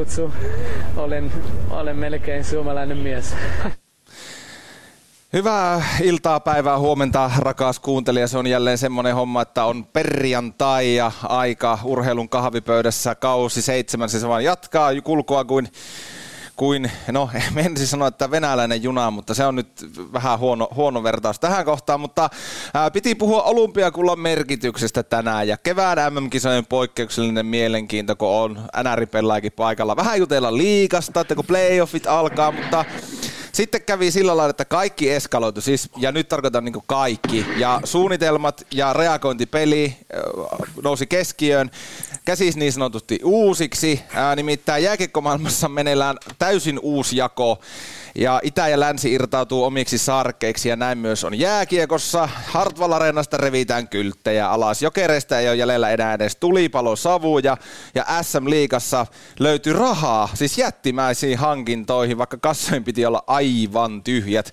linakutsu. Olen, olen melkein suomalainen mies. Hyvää iltaa, päivää, huomenta, rakas kuuntelija. Se on jälleen semmoinen homma, että on perjantai ja aika urheilun kahvipöydässä. Kausi seitsemän, se vaan jatkaa kulkua kuin kuin, no en siis sanoa, että venäläinen juna, mutta se on nyt vähän huono, huono vertaus tähän kohtaan, mutta ää, piti puhua olympiakullan merkityksestä tänään ja kevään MM-kisojen poikkeuksellinen mielenkiinto, kun on NR-pelaajakin paikalla. Vähän jutella liikasta, että kun playoffit alkaa, mutta sitten kävi sillä lailla, että kaikki eskaloitu, siis, ja nyt tarkoitan niin kaikki, ja suunnitelmat ja reagointipeli nousi keskiöön, käsis niin sanotusti uusiksi, ää, nimittäin jääkiekkomaailmassa meneillään täysin uusi jako, ja Itä ja Länsi irtautuu omiksi sarkeiksi ja näin myös on jääkiekossa. Hartwall Areenasta revitään kylttejä alas. Jokereista ei ole jäljellä enää edes tulipalosavuja ja SM Liigassa löytyy rahaa, siis jättimäisiin hankintoihin, vaikka kassojen piti olla aivan tyhjät.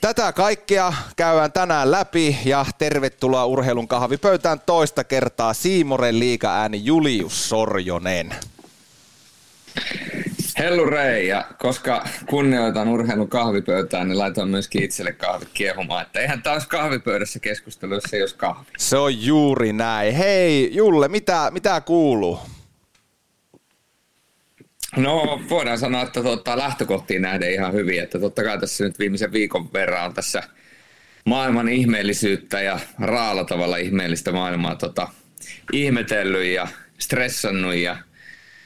Tätä kaikkea käydään tänään läpi ja tervetuloa urheilun kahvipöytään toista kertaa Siimoren liiga-ääni Julius Sorjonen. Hellu Rei, ja koska kunnioitan urheilun kahvipöytään, niin laitoin myöskin itselle kahvit kiehumaan. Että eihän taas kahvipöydässä keskustelussa, jos kahvi. Se on juuri näin. Hei Julle, mitä, mitä kuuluu? No voidaan sanoa, että tota, lähtökohtiin nähden ihan hyvin. Että totta kai tässä nyt viimeisen viikon verran on tässä maailman ihmeellisyyttä ja raalla tavalla ihmeellistä maailmaa tota, ihmetellyt ja stressannut ja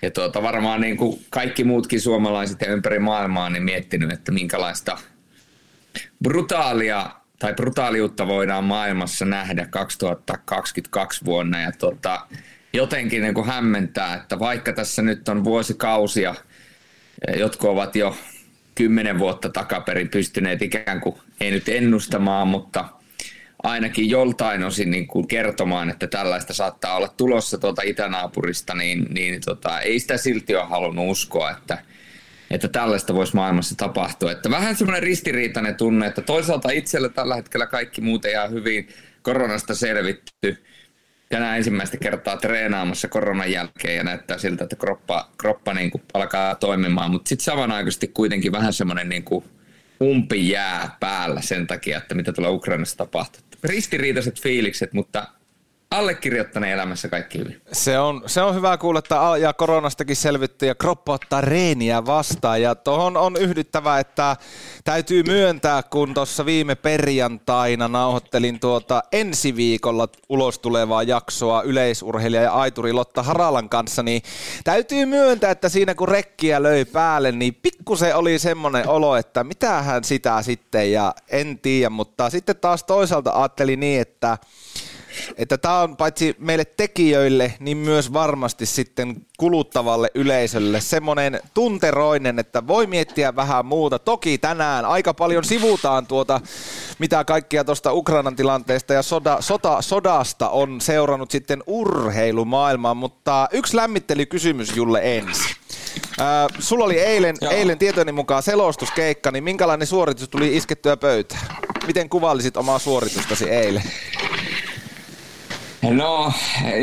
ja tuota, varmaan niin kuin kaikki muutkin suomalaiset ja ympäri maailmaa niin miettinyt, että minkälaista brutaalia tai brutaaliutta voidaan maailmassa nähdä 2022 vuonna. Ja tuota, jotenkin niin kuin hämmentää, että vaikka tässä nyt on vuosikausia, jotka ovat jo kymmenen vuotta takaperin pystyneet ikään kuin, ei nyt ennustamaan, mutta – ainakin joltain osin niin kuin kertomaan, että tällaista saattaa olla tulossa tuolta itänaapurista, niin, niin tota, ei sitä silti ole halunnut uskoa, että, että tällaista voisi maailmassa tapahtua. Että vähän semmoinen ristiriitainen tunne, että toisaalta itsellä tällä hetkellä kaikki muut ei hyvin koronasta selvitty. Tänään ensimmäistä kertaa treenaamassa koronan jälkeen ja näyttää siltä, että kroppa, kroppa niin kuin alkaa toimimaan, mutta sitten samanaikaisesti kuitenkin vähän semmoinen niin kuin umpi jää päällä sen takia, että mitä tuolla Ukrainassa tapahtuu ristiriitaiset fiilikset, mutta allekirjoittaneen elämässä kaikki hyvin. Se on, se on hyvä kuulla, että ja koronastakin selvitty ja kroppa ottaa reeniä vastaan. Ja tuohon on yhdyttävä, että täytyy myöntää, kun tuossa viime perjantaina nauhoittelin tuota ensi viikolla ulos tulevaa jaksoa yleisurheilija ja aituri Lotta Haralan kanssa, niin täytyy myöntää, että siinä kun rekkiä löi päälle, niin pikkusen oli semmoinen olo, että mitähän sitä sitten ja en tiedä, mutta sitten taas toisaalta ajattelin niin, että että tämä on paitsi meille tekijöille, niin myös varmasti sitten kuluttavalle yleisölle semmoinen tunteroinen, että voi miettiä vähän muuta. Toki tänään aika paljon sivutaan tuota, mitä kaikkia tuosta Ukrainan tilanteesta ja soda, sota, sodasta on seurannut sitten urheilumaailmaan, mutta yksi lämmittelykysymys Julle ensin. Äh, sulla oli eilen, eilen tietojeni mukaan selostuskeikka, niin minkälainen suoritus tuli iskettyä pöytään? Miten kuvailisit omaa suoritustasi eilen? No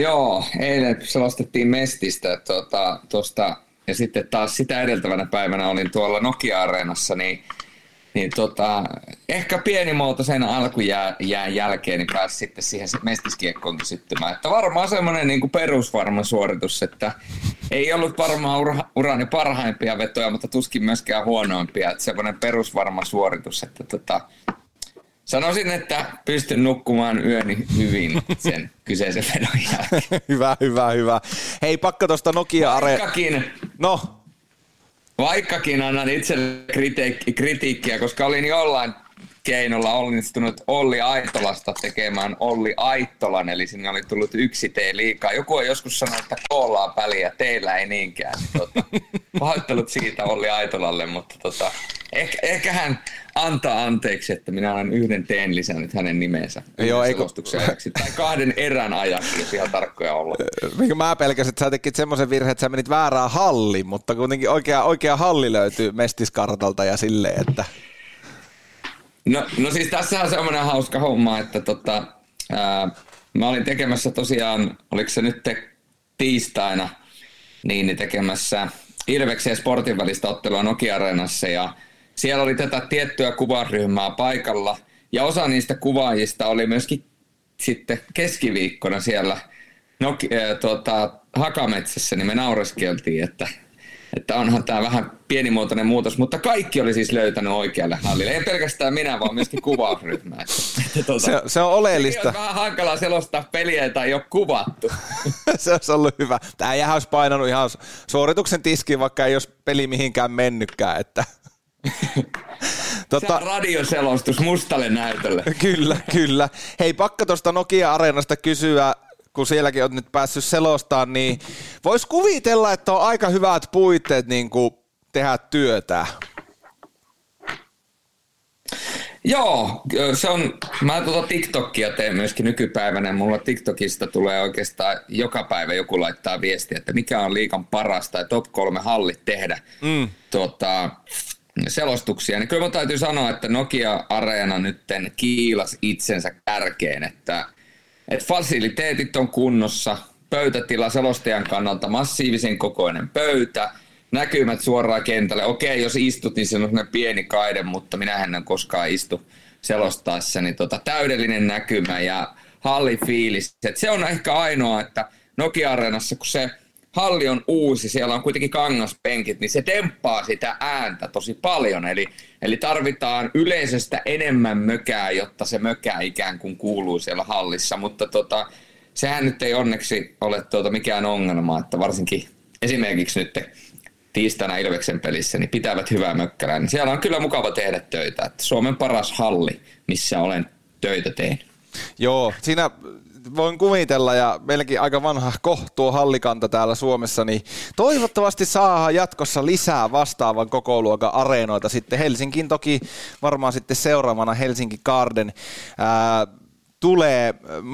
joo, eilen selostettiin Mestistä tuota, tosta, ja sitten taas sitä edeltävänä päivänä olin tuolla Nokia-areenassa, niin, niin tota, ehkä pienimuotoisen alkujään jälkeen niin pääsi sitten siihen mestiskiekkoon syttymään. Että varmaan semmoinen niin kuin perusvarma suoritus, että ei ollut varmaan ura, urani parhaimpia vetoja, mutta tuskin myöskään huonoimpia. Että semmoinen perusvarma suoritus, että tota, Sanoisin, että pystyn nukkumaan yöni hyvin sen kyseisen vedon jälkeen. hyvä, hyvä, hyvä. Hei, pakka tuosta Nokia Are... Vaikkakin, No? vaikkakin annan itselle kritiikkiä, koska olin jollain keinolla onnistunut Olli Aitolasta tekemään Olli Aittolan, eli sinne oli tullut yksi tee liikaa. Joku on joskus sanonut, että koolaa väliä, teillä ei niinkään. Niin, tota, pahoittelut siitä Olli Aitolalle, mutta tota, ehkä, ehkä hän antaa anteeksi, että minä olen yhden teen lisännyt hänen nimensä. Joo, eikö... Tai kahden erän ajaksi, jos ihan tarkkoja olla. Mikä mä pelkäsin, että sä tekit semmoisen virheen, että sä menit väärään halliin, mutta kuitenkin oikea, oikea halli löytyy mestiskartalta ja silleen, että... No, no siis tässä on semmoinen hauska homma, että tota, ää, mä olin tekemässä tosiaan, oliko se nyt te, tiistaina, niin, niin tekemässä Ilveksen ja Sportin välistä ottelua Nokia-areenassa ja siellä oli tätä tiettyä kuvaryhmää paikalla ja osa niistä kuvaajista oli myöskin sitten keskiviikkona siellä Nokia, ää, tuota, Hakametsässä, niin me naureskeltiin, että että onhan tämä vähän pienimuotoinen muutos, mutta kaikki oli siis löytänyt oikealle hallille. Ei pelkästään minä, vaan myöskin kuvausryhmä. tuota, se, se on oleellista. On vähän hankalaa selostaa peliä, jota ei ole kuvattu. se olisi ollut hyvä. Tämä ei olisi painanut ihan suorituksen tiskiin, vaikka ei olisi peli mihinkään mennytkään. Että... Tota, on radioselostus mustalle näytölle. kyllä, kyllä. Hei, pakka tuosta Nokia-areenasta kysyä kun sielläkin on nyt päässyt selostaan, niin voisi kuvitella, että on aika hyvät puitteet niin kuin tehdä työtä. Joo, se on, mä tuota TikTokia teen myöskin nykypäivänä. Mulla TikTokista tulee oikeastaan joka päivä joku laittaa viestiä, että mikä on liikan parasta ja top kolme hallit tehdä mm. tuota, selostuksia. Niin kyllä mä täytyy sanoa, että Nokia Areena nytten kiilas itsensä kärkeen, että – että fasiliteetit on kunnossa, pöytätila selostajan kannalta massiivisen kokoinen pöytä, näkymät suoraan kentälle. Okei, jos istut, niin se on pieni kaide, mutta minä en koskaan istu selostaessa, niin tota, täydellinen näkymä ja hallifiilis. Et se on ehkä ainoa, että Nokia-areenassa, kun se halli on uusi, siellä on kuitenkin kangaspenkit, niin se temppaa sitä ääntä tosi paljon. Eli, eli tarvitaan yleisöstä enemmän mökää, jotta se mökää ikään kuin kuuluu siellä hallissa. Mutta tota, sehän nyt ei onneksi ole tuota mikään ongelma, että varsinkin esimerkiksi nyt tiistaina Ilveksen pelissä, niin pitävät hyvää mökkälää. Niin siellä on kyllä mukava tehdä töitä. Että Suomen paras halli, missä olen töitä tehnyt. Joo, siinä voin kuvitella ja meilläkin aika vanha kohtuo hallikanta täällä Suomessa, niin toivottavasti saa jatkossa lisää vastaavan kokoluokan areenoita sitten Helsinkiin toki varmaan sitten seuraavana Helsinki Garden ää, tulee.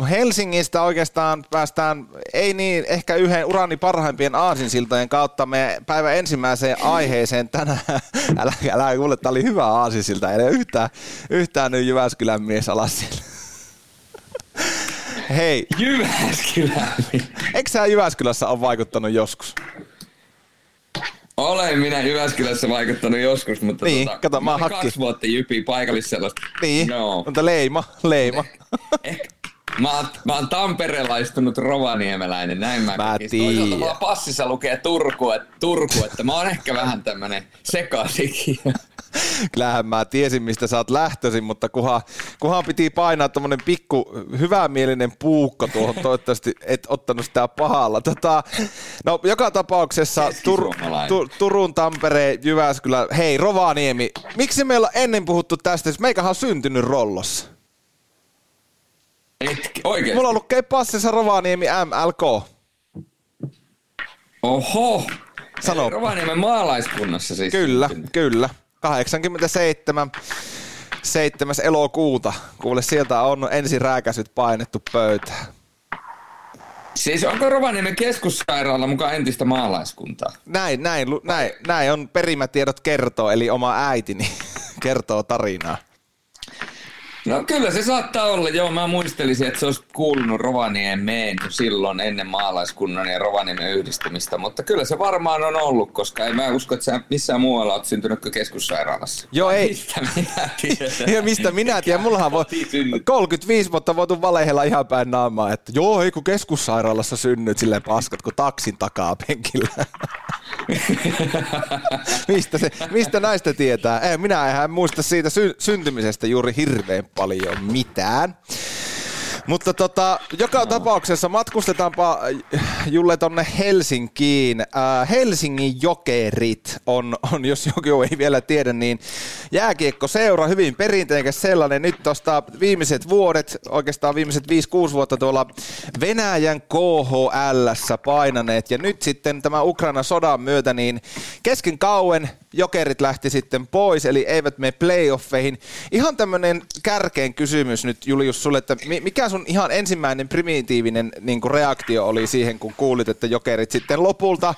Helsingistä oikeastaan päästään, ei niin, ehkä yhden urani parhaimpien aasinsiltojen kautta me päivän ensimmäiseen aiheeseen tänään. Älä, älä kuule, tämä oli hyvä aasinsilta, ei yhtään, yhtään nyt Jyväskylän mies alas siellä. Hei. Jyväskylä. Eikö sä Jyväskylässä ole vaikuttanut joskus? Olen minä Jyväskylässä vaikuttanut joskus, mutta niin, tota, kato, mä hakki. kaksi vuotta jypii paikallisselosta. Niin, no. mutta leima, leima. Eh, eh, mä, oon, mä oon tamperelaistunut rovaniemeläinen, näin mä, mä tiedän. passissa lukee Turku, että, Turku, että mä oon ehkä vähän tämmönen sekasikin. kyllähän mä tiesin, mistä sä oot lähtöisin, mutta kuhan, kuhan piti painaa tommonen pikku hyvämielinen puukko tuohon, toivottavasti et ottanut sitä pahalla. Tota, no joka tapauksessa Tur, Tur, Turun, Tampere, Jyväskylä, hei Rovaniemi, miksi meillä on ennen puhuttu tästä, meikähän on syntynyt rollossa? Et, oikeesti? Mulla lukee passissa Rovaniemi MLK. Oho! Sano. Rovaniemen maalaiskunnassa siis. Kyllä, kyllä. 87. 7. elokuuta. Kuule, sieltä on ensin rääkäsyt painettu pöytään. Siis onko Rovaniemen keskussairaala mukaan entistä maalaiskuntaa? Näin, näin, näin, näin on perimätiedot kertoo, eli oma äitini kertoo tarinaa. No kyllä se saattaa olla. Joo, mä muistelisin, että se olisi kuulunut Rovaniemeen silloin ennen maalaiskunnan ja Rovaniemen yhdistymistä, mutta kyllä se varmaan on ollut, koska en mä usko, että sä missään muualla olet syntynyt kuin keskussairaalassa. Joo, ei. Mistä minä tiedän? ja mistä minä tiedän? Mullahan voi 35 vuotta voitu valehella ihan päin naamaa, että joo, ei kun keskussairaalassa synnyt silleen paskat kuin taksin takaa penkillä. mistä, se, mistä näistä tietää? Ei, minä en muista siitä sy- syntymisestä juuri hirveän paljon mitään. Mutta tota, joka no. tapauksessa matkustetaanpa Julle tonne Helsinkiin. Äh, Helsingin Jokerit on, on, jos joku ei vielä tiedä, niin jääkiekko seura, hyvin perinteikäs sellainen. Nyt tuosta viimeiset vuodet, oikeastaan viimeiset 5-6 vuotta tuolla Venäjän KHL painaneet. Ja nyt sitten tämä Ukraina sodan myötä, niin kesken kauen jokerit lähti sitten pois, eli eivät mene playoffeihin. Ihan tämmöinen kärkeen kysymys nyt Julius sulle, että mikä sun ihan ensimmäinen primitiivinen niin reaktio oli siihen, kun kuulit, että jokerit sitten lopulta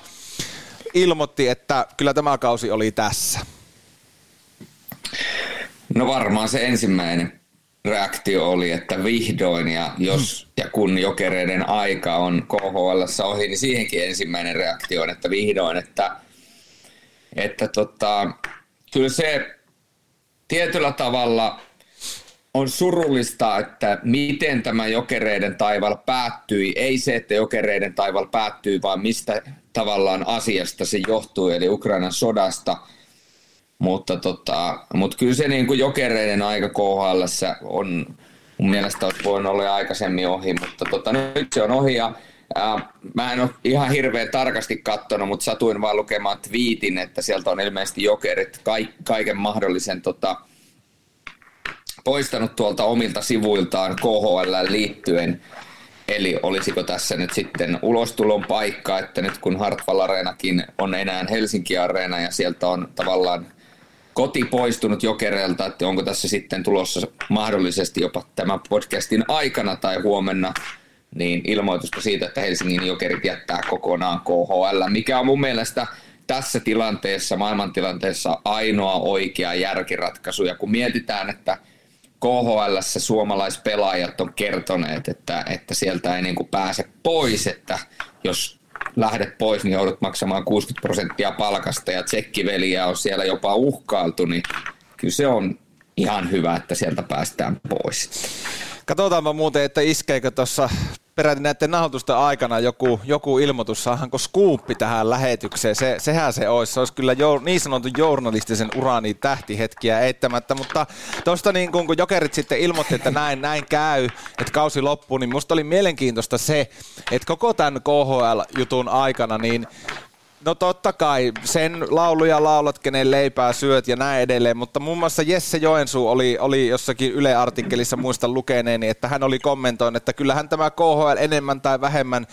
ilmoitti, että kyllä tämä kausi oli tässä? No varmaan se ensimmäinen reaktio oli, että vihdoin ja jos ja kun jokereiden aika on KHL ohi, niin siihenkin ensimmäinen reaktio on, että vihdoin, että, että tota, kyllä se tietyllä tavalla on surullista, että miten tämä jokereiden taival päättyi. Ei se, että jokereiden taival päättyi, vaan mistä tavallaan asiasta se johtui, eli Ukrainan sodasta. Mutta, tota, mutta kyllä se niin kuin jokereiden aika KHL on mun mielestä olisi voinut olla aikaisemmin ohi, mutta tota, nyt se on ohi ja ää, mä en ole ihan hirveän tarkasti katsonut, mutta satuin vaan lukemaan twiitin, että sieltä on ilmeisesti jokerit kaiken mahdollisen tota, poistanut tuolta omilta sivuiltaan KHL liittyen. Eli olisiko tässä nyt sitten ulostulon paikka, että nyt kun Hartwall Areenakin on enää Helsinki Areena ja sieltä on tavallaan koti poistunut jokereelta, että onko tässä sitten tulossa mahdollisesti jopa tämän podcastin aikana tai huomenna niin ilmoitusta siitä, että Helsingin jokerit jättää kokonaan KHL, mikä on mun mielestä tässä tilanteessa, maailmantilanteessa ainoa oikea järkiratkaisu. Ja kun mietitään, että KHL suomalaispelaajat on kertoneet, että, että sieltä ei niin kuin pääse pois, että jos lähdet pois, niin joudut maksamaan 60 prosenttia palkasta ja tsekkiveliä on siellä jopa uhkailtu, niin kyllä se on ihan hyvä, että sieltä päästään pois. Katsotaanpa muuten, että iskeekö tuossa peräti näiden nauhoitusten aikana joku, joku ilmoitus, saahanko skuuppi tähän lähetykseen. Se, sehän se olisi. Se olisi kyllä jo, niin sanotun journalistisen urani tähtihetkiä eittämättä, mutta tuosta niin kun, kun Jokerit sitten ilmoitti, että näin, näin käy, että kausi loppuu, niin musta oli mielenkiintoista se, että koko tämän KHL-jutun aikana, niin No totta kai, sen lauluja laulat, kenen leipää syöt ja näin edelleen, mutta muun muassa Jesse Joensuu oli, oli jossakin Yle-artikkelissa, muistan lukeneeni, että hän oli kommentoinut, että kyllähän tämä KHL enemmän tai vähemmän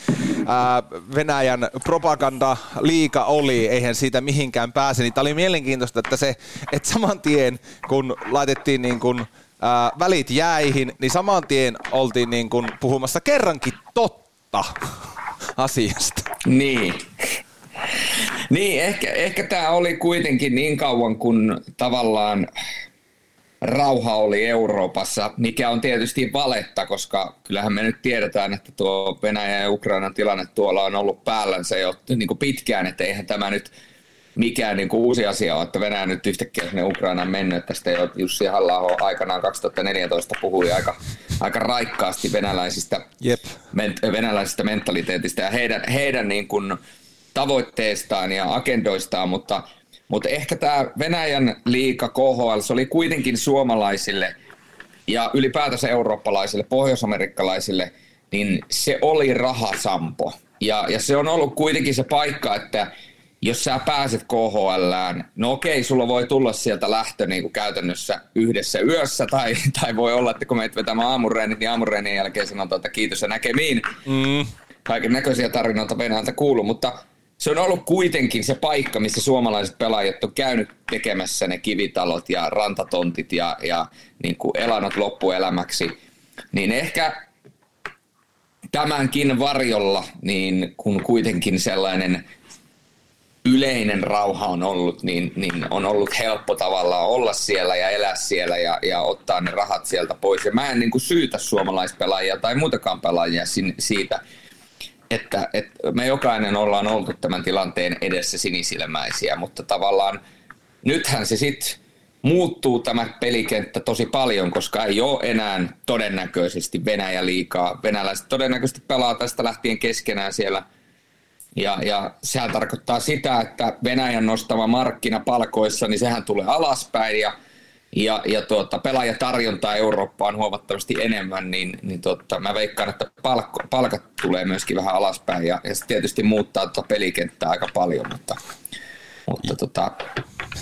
ää, Venäjän propaganda liika oli, eihän siitä mihinkään pääse, niin tämä oli mielenkiintoista, että se, että saman tien kun laitettiin niin kuin, ää, välit jäihin, niin saman tien oltiin niin kuin puhumassa kerrankin totta asiasta. Niin. Niin, ehkä, ehkä tämä oli kuitenkin niin kauan, kun tavallaan rauha oli Euroopassa, mikä on tietysti valetta, koska kyllähän me nyt tiedetään, että tuo Venäjän ja Ukrainan tilanne tuolla on ollut päällänsä jo niin kuin pitkään, että eihän tämä nyt mikään niin kuin uusi asia ole, että Venäjä nyt yhtäkkiä sinne Ukrainaan mennyt. Tästä jo Jussi halla aikanaan 2014 puhui aika, aika raikkaasti venäläisistä, Jep. Men, venäläisistä mentaliteetistä ja heidän, heidän niin kuin, tavoitteestaan ja agendoistaan, mutta, mutta ehkä tämä Venäjän liika KHL, se oli kuitenkin suomalaisille ja ylipäätänsä eurooppalaisille, pohjoisamerikkalaisille, niin se oli rahasampo. Ja, ja se on ollut kuitenkin se paikka, että jos sä pääset KHLään, no okei, sulla voi tulla sieltä lähtö niin kuin käytännössä yhdessä yössä, tai, tai voi olla, että kun meitä vetämään aamureenit, niin aamureenin jälkeen sanotaan, että kiitos ja näkemiin. Mm. Kaiken näköisiä tarinoita Venäjältä kuuluu, mutta se on ollut kuitenkin se paikka, missä suomalaiset pelaajat on käynyt tekemässä ne kivitalot ja rantatontit ja, ja niin kuin elanut loppuelämäksi. Niin ehkä tämänkin varjolla, niin kun kuitenkin sellainen yleinen rauha on ollut, niin, niin on ollut helppo tavallaan olla siellä ja elää siellä ja, ja ottaa ne rahat sieltä pois. Ja mä en niin kuin syytä suomalaispelaajia tai muutakaan pelaajia siitä, että, että me jokainen ollaan oltu tämän tilanteen edessä sinisilmäisiä, mutta tavallaan nythän se sitten muuttuu tämä pelikenttä tosi paljon, koska ei ole enää todennäköisesti Venäjä liikaa. Venäläiset todennäköisesti pelaa tästä lähtien keskenään siellä. Ja, ja sehän tarkoittaa sitä, että Venäjän nostama markkina palkoissa, niin sehän tulee alaspäin ja, ja, ja tuota, pelaajatarjontaa Eurooppaan huomattavasti enemmän, niin, niin tuota, mä veikkaan, että palkko, palkat tulee myöskin vähän alaspäin ja, ja se tietysti muuttaa tuota pelikenttää aika paljon, mutta, mutta tota,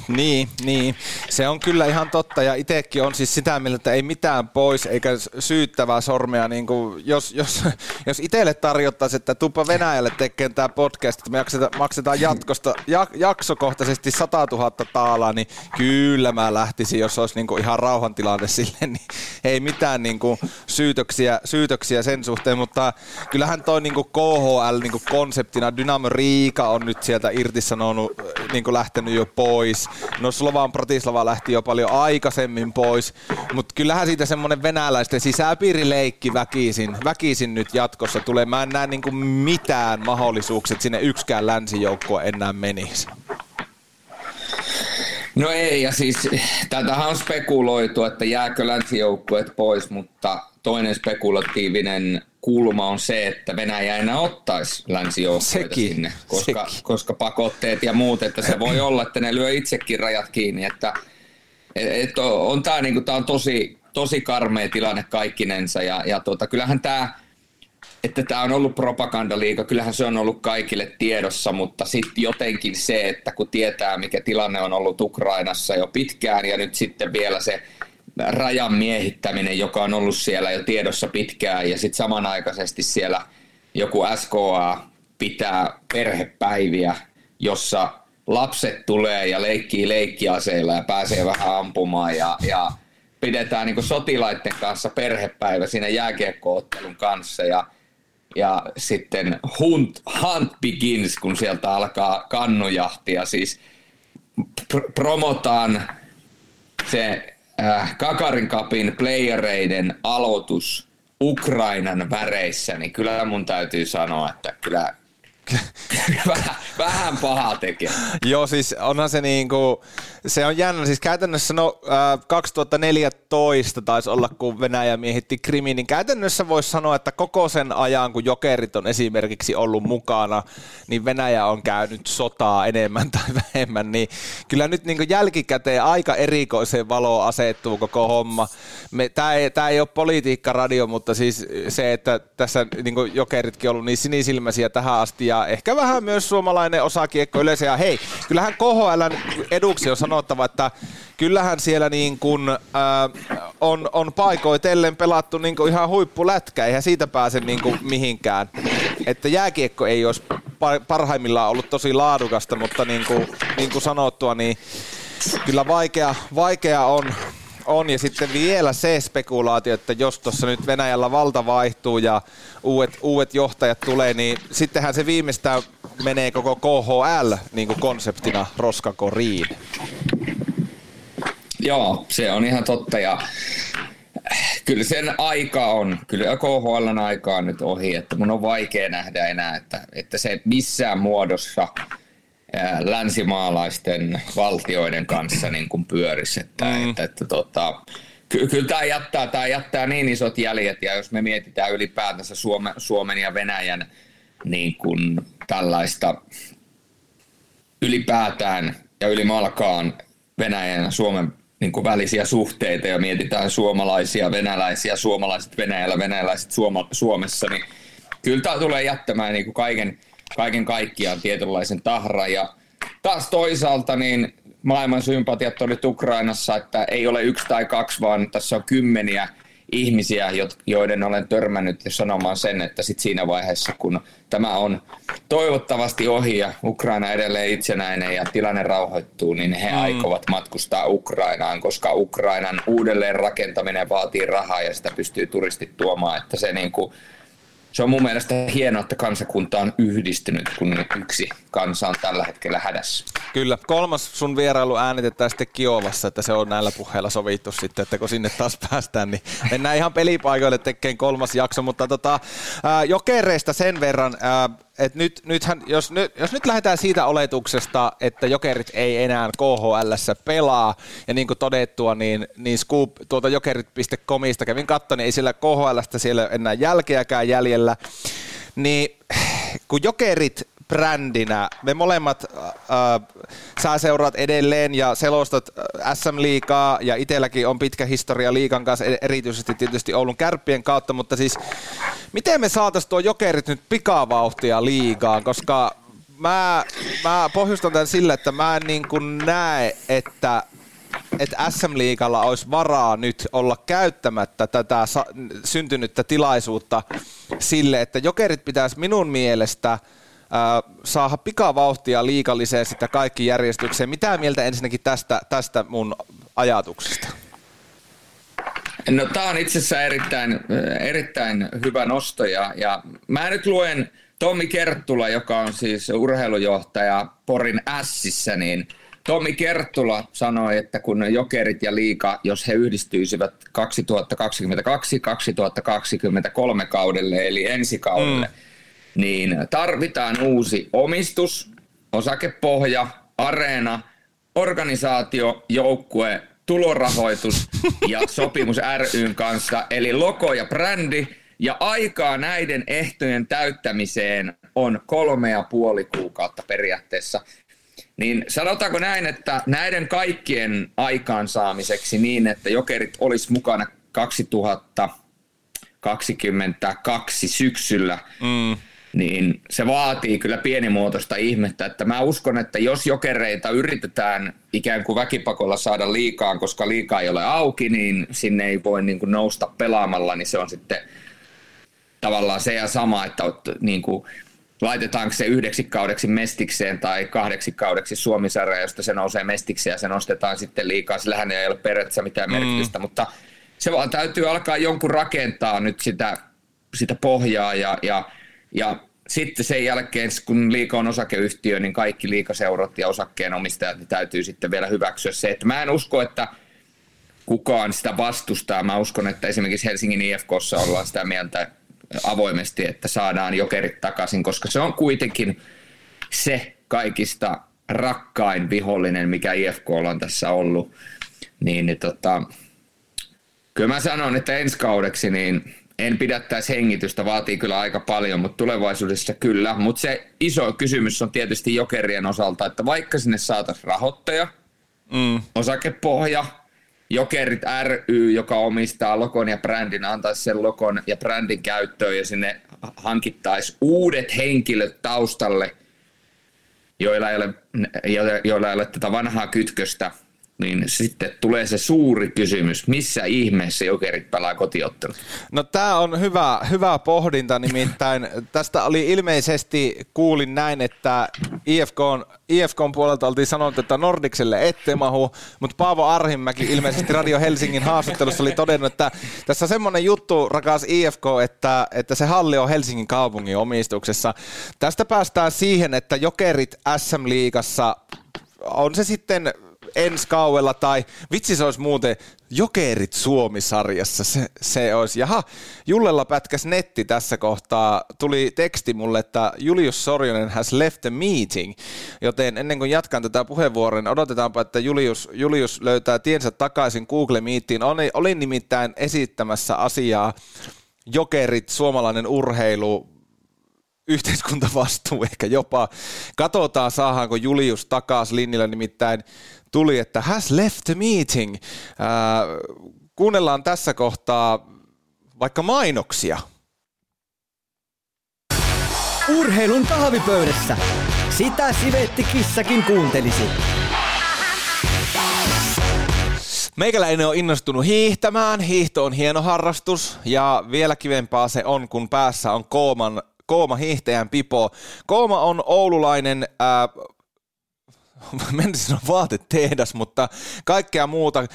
niin, niin, se on kyllä ihan totta ja itsekin on siis sitä mieltä, että ei mitään pois eikä syyttävää sormea, niin kuin jos, jos, jos itselle tarjottaisiin, että tupa Venäjälle tekemään tämä podcast, että me maksetaan jatkosta, jak, jaksokohtaisesti 100 000 taalaa, niin kyllä mä lähtisin, jos olisi niin kuin ihan rauhantilanne sille, niin ei mitään niin kuin syytöksiä, syytöksiä sen suhteen, mutta kyllähän toi niin kuin KHL niin kuin konseptina, Dynamo Riika on nyt sieltä irtisanonut, niin kuin lähtenyt jo pois, No Slovan Pratislava lähti jo paljon aikaisemmin pois, mutta kyllähän siitä semmoinen venäläisten sisäpiirileikki väkisin, väkisin nyt jatkossa tulee. Mä en näe niinku mitään mahdollisuuksia, että sinne yksikään länsijoukkue enää menisi. No ei, ja siis tätähän on spekuloitu, että jääkö länsijoukkueet pois, mutta toinen spekulatiivinen kulma on se, että Venäjä enää ottaisi länsijoukkoita sinne, koska, koska pakotteet ja muut, että se voi olla, että ne lyö itsekin rajat kiinni, että et on tämä niinku, tää on tosi, tosi karmea tilanne kaikkinensa ja, ja tota, kyllähän tämä että tämä on ollut propagandaliika, kyllähän se on ollut kaikille tiedossa, mutta sitten jotenkin se, että kun tietää, mikä tilanne on ollut Ukrainassa jo pitkään ja nyt sitten vielä se rajan miehittäminen, joka on ollut siellä jo tiedossa pitkään ja sitten samanaikaisesti siellä joku SKA pitää perhepäiviä, jossa lapset tulee ja leikkii leikkiaseilla ja pääsee vähän ampumaan ja, ja pidetään niin sotilaiden kanssa perhepäivä siinä jääkiekkoottelun kanssa ja, ja sitten hunt, hunt begins, kun sieltä alkaa kannujahtia, siis pr- promotaan se äh, Kakarin kapin playereiden aloitus Ukrainan väreissä, niin kyllä mun täytyy sanoa, että kyllä vähän, vähän pahaa tekee. Joo, siis onhan se niinku, se on jännä, siis käytännössä no äh, 2014 taisi olla, kun Venäjä miehitti Krimi, niin käytännössä voisi sanoa, että koko sen ajan, kun jokerit on esimerkiksi ollut mukana, niin Venäjä on käynyt sotaa enemmän tai vähemmän, niin kyllä nyt niinku jälkikäteen aika erikoiseen valoon asettuu koko homma. Tämä ei, tää ei ole politiikkaradio, mutta siis se, että tässä niinku jokeritkin on ollut niin sinisilmäisiä tähän asti ja ehkä vähän myös suomalainen osakiekko yleensä. Ja hei, kyllähän KHL eduksi on sanottava, että kyllähän siellä niin kuin, äh, on, on paikoitellen pelattu niin kuin ihan huippulätkä, eihän siitä pääse niin kuin mihinkään. Että jääkiekko ei olisi parhaimmillaan ollut tosi laadukasta, mutta niin kuin, niin kuin sanottua, niin kyllä vaikea, vaikea on, on. Ja sitten vielä se spekulaatio, että jos tuossa nyt Venäjällä valta vaihtuu ja uudet, uudet johtajat tulee, niin sittenhän se viimeistään menee koko KHL niin kuin konseptina roskakoriin. Joo, se on ihan totta ja kyllä sen aika on, kyllä KHLn aika on nyt ohi, että mun on vaikea nähdä enää, että, että se missään muodossa länsimaalaisten valtioiden kanssa niin kuin pyörisi. Että, mm. että, että, tota, ky- kyllä tämä jättää, tämä jättää niin isot jäljet, ja jos me mietitään ylipäätänsä Suome, Suomen ja Venäjän niin kuin tällaista ylipäätään ja ylimalkaan Venäjän ja Suomen niin kuin välisiä suhteita ja mietitään suomalaisia, venäläisiä, suomalaiset Venäjällä, venäläiset Suoma, Suomessa, niin kyllä tämä tulee jättämään niin kuin kaiken, kaiken kaikkiaan tietynlaisen tahran. Ja taas toisaalta niin maailman sympatiat oli Ukrainassa, että ei ole yksi tai kaksi, vaan tässä on kymmeniä ihmisiä, joiden olen törmännyt ja sanomaan sen, että sit siinä vaiheessa, kun tämä on toivottavasti ohi ja Ukraina edelleen itsenäinen ja tilanne rauhoittuu, niin he mm. aikovat matkustaa Ukrainaan, koska Ukrainan uudelleen rakentaminen vaatii rahaa ja sitä pystyy turistit tuomaan, että se niin kuin se on mun mielestä hienoa, että kansakunta on yhdistynyt, kun yksi kansa on tällä hetkellä hädässä. Kyllä. Kolmas sun vierailu äänitetään sitten Kiovassa, että se on näillä puheilla sovittu sitten, että kun sinne taas päästään, niin mennään ihan pelipaikoille tekemään kolmas jakso, mutta tota, jokereista sen verran, ää, et nyt, nythän, jos, nyt, jos nyt lähdetään siitä oletuksesta, että jokerit ei enää KHL pelaa, ja niin kuin todettua, niin, niin Scoop tuolta jokerit.comista kävin katsomaan, niin ei siellä KHLstä siellä enää jälkeäkään jäljellä, niin kun jokerit brändinä. Me molemmat, äh, sä seuraat edelleen ja selostat SM-liikaa ja itselläkin on pitkä historia liikan kanssa, erityisesti tietysti Oulun kärppien kautta, mutta siis miten me saataisiin tuo jokerit nyt pikavauhtia liigaan, koska mä, mä pohjustan tämän sillä, että mä en niin kuin näe, että että SM-liigalla olisi varaa nyt olla käyttämättä tätä syntynyttä tilaisuutta sille, että jokerit pitäisi minun mielestä – saada pikavauhtia liikalliseen sitä kaikki järjestykseen. Mitä mieltä ensinnäkin tästä, tästä mun ajatuksesta? No tämä on itse asiassa erittäin, erittäin hyvä nosto ja, ja mä nyt luen Tommi Kerttula, joka on siis urheilujohtaja Porin Ässissä, niin Tommi Kerttula sanoi, että kun Jokerit ja Liika, jos he yhdistyisivät 2022-2023 kaudelle, eli ensi kaudelle, mm niin tarvitaan uusi omistus, osakepohja, areena, organisaatio, joukkue, tulorahoitus ja sopimus ryn kanssa, eli logo ja brändi, ja aikaa näiden ehtojen täyttämiseen on kolme ja puoli kuukautta periaatteessa. Niin sanotaanko näin, että näiden kaikkien aikaansaamiseksi niin, että jokerit olisi mukana 2022 syksyllä, mm niin se vaatii kyllä pienimuotoista ihmettä. Että mä uskon, että jos jokereita yritetään ikään kuin väkipakolla saada liikaan, koska liikaa ei ole auki, niin sinne ei voi niin kuin nousta pelaamalla, niin se on sitten tavallaan se ja sama, että niin kuin, laitetaanko se yhdeksi kaudeksi mestikseen tai kahdeksi kaudeksi Suomisarja, josta se nousee mestikseen ja se nostetaan sitten liikaa. Sillähän ei ole periaatteessa mitään mm. merkitystä, mutta se vaan täytyy alkaa jonkun rakentaa nyt sitä, sitä pohjaa ja, ja ja sitten sen jälkeen, kun liika on osakeyhtiö, niin kaikki liikaseurat ja osakkeenomistajat niin täytyy sitten vielä hyväksyä se, että mä en usko, että kukaan sitä vastustaa. Mä uskon, että esimerkiksi Helsingin IFKssa ollaan sitä mieltä avoimesti, että saadaan jokerit takaisin, koska se on kuitenkin se kaikista rakkain vihollinen, mikä IFK on tässä ollut. Niin, niin tota, kyllä mä sanon, että ensi kaudeksi niin en pidättäisi hengitystä, vaatii kyllä aika paljon, mutta tulevaisuudessa kyllä. Mutta se iso kysymys on tietysti jokerien osalta, että vaikka sinne saataisiin rahoittaja, mm. osakepohja, Jokerit ry, joka omistaa lokon ja brändin, antaisi sen lokon ja brändin käyttöön ja sinne hankittaisi uudet henkilöt taustalle, joilla ei ole, joilla ei ole tätä vanhaa kytköstä – niin sitten tulee se suuri kysymys, missä ihmeessä jokerit pelaa kotiottelut? No tämä on hyvä, hyvä pohdinta, nimittäin tästä oli ilmeisesti, kuulin näin, että IFK on, IFK on puolelta oltiin sanonut, että Nordikselle ette mahu, mutta Paavo Arhimäki ilmeisesti Radio Helsingin haastattelussa oli todennut, että tässä on semmoinen juttu, rakas IFK, että, että se halli on Helsingin kaupungin omistuksessa. Tästä päästään siihen, että jokerit SM-liigassa on se sitten ensi kauella tai vitsi se olisi muuten Jokerit Suomi-sarjassa, se, se olisi. Jaha, Jullella pätkäs netti tässä kohtaa. Tuli teksti mulle, että Julius Sorjonen has left the meeting, joten ennen kuin jatkan tätä puheenvuoroa, niin odotetaanpa, että Julius, Julius löytää tiensä takaisin Google Meetiin. Olin, olin nimittäin esittämässä asiaa Jokerit, suomalainen urheilu, yhteiskuntavastuu ehkä jopa. Katsotaan, saadaanko Julius takaisin linjalla, nimittäin tuli, että has left the meeting. Äh, kuunnellaan tässä kohtaa vaikka mainoksia. Urheilun kahvipöydässä. Sitä Sivetti Kissakin kuuntelisi. Meikäläinen on innostunut hiihtämään. Hiihto on hieno harrastus ja vielä kivempaa se on, kun päässä on Kooman Kooma hiihtäjän pipo. Kooma on oululainen äh, menisin sanoa vaatetehdas, mutta kaikkea muuta.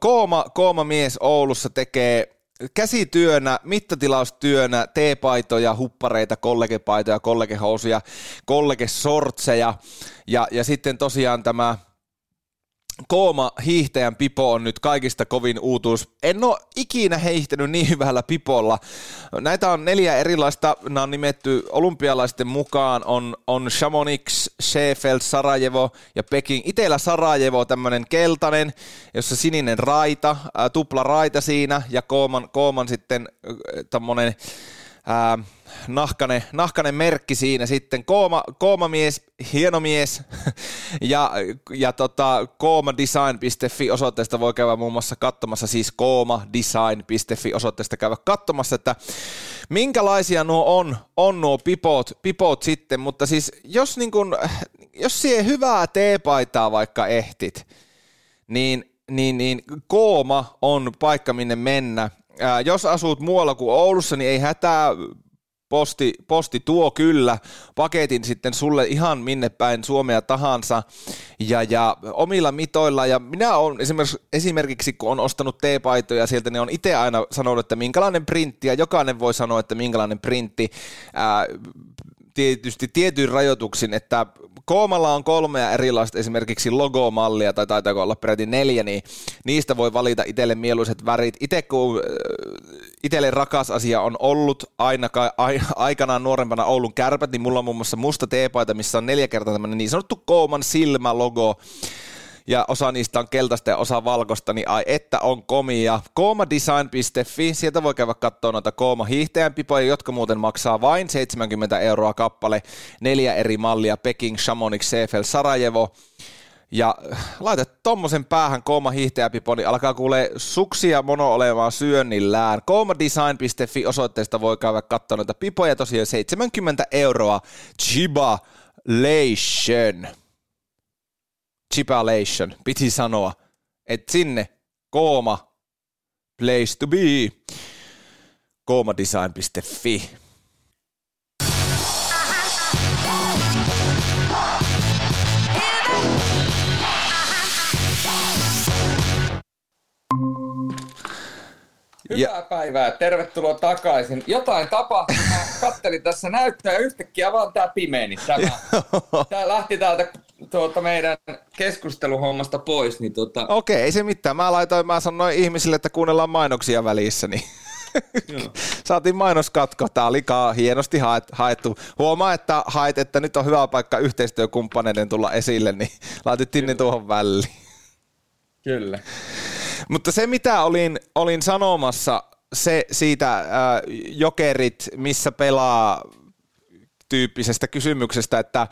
Kooma, Kooma mies Oulussa tekee käsityönä, mittatilaustyönä, teepaitoja, huppareita, kollegepaitoja, kollegehousuja, kollegesortseja ja, ja sitten tosiaan tämä Kooma hiihtäjän pipo on nyt kaikista kovin uutuus. En ole ikinä hiihtänyt niin hyvällä pipolla. Näitä on neljä erilaista, nämä on nimetty olympialaisten mukaan, on, on Chamonix, Sheffield, Sarajevo ja Peking. Itellä Sarajevo tämmöinen keltainen, jossa sininen raita, ää, tupla raita siinä ja Kooman, Kooman sitten tämmöinen ää, nahkane, nahkane merkki siinä sitten. Kooma, kooma mies, hieno mies ja, ja tota, koomadesign.fi osoitteesta voi käydä muun muassa katsomassa, siis koomadesign.fi osoitteesta käydä katsomassa, että minkälaisia nuo on, on nuo pipot, pipot sitten, mutta siis jos, niin kun, jos siihen hyvää teepaitaa vaikka ehtit, niin, niin, niin Kooma on paikka minne mennä. Ää, jos asut muualla kuin Oulussa, niin ei hätää, posti, posti tuo kyllä paketin sitten sulle ihan minne päin Suomea tahansa ja, ja omilla mitoilla. Ja minä olen esimerkiksi, esimerkiksi, kun on ostanut T-paitoja sieltä, niin on itse aina sanonut, että minkälainen printti, ja jokainen voi sanoa, että minkälainen printti. Ää, tietysti tietyin rajoituksin, että Koomalla on kolmea erilaista esimerkiksi logomallia, tai taitaako olla peräti neljä, niin niistä voi valita itselle mieluiset värit. Itse kun äh, itselle rakas asia on ollut aina, aikanaan nuorempana Oulun kärpät, niin mulla on muun muassa musta teepaita, missä on neljä kertaa tämmöinen niin sanottu Kooman silmälogo, ja osa niistä on keltaista ja osa valkoista, niin ai että on komia. Koomadesign.fi, sieltä voi käydä katsoa noita Kooma hiihtäjänpipoja, jotka muuten maksaa vain 70 euroa kappale, neljä eri mallia, Peking, Chamonix, Seefeld, Sarajevo, ja laita tommosen päähän Kooma hiihtäjäpipo, niin alkaa kuulee suksia mono olemaan syönnillään. Koomadesign.fi osoitteesta voi käydä katsoa noita pipoja, tosiaan 70 euroa. Chiba Lation. Chipalation, piti sanoa, että sinne kooma place to be, koomadesign.fi. Hyvää ja... päivää, tervetuloa takaisin. Jotain tapahtui, kattelin tässä näyttää ja yhtäkkiä vaan tämä pimeeni. Tämä, tämä lähti täältä tuota meidän keskusteluhommasta pois. Niin tuota... Okei, ei se mitään. Mä laitoin, mä sanoin ihmisille, että kuunnellaan mainoksia välissä, niin Saatiin mainoskatko. Tämä oli hienosti haettu. Huomaa, että hait, että nyt on hyvä paikka yhteistyökumppaneiden tulla esille, niin laitettiin Kyllä. ne tuohon väliin. Kyllä. Mutta se, mitä olin, olin sanomassa, se siitä äh, jokerit, missä pelaa tyyppisestä kysymyksestä, että,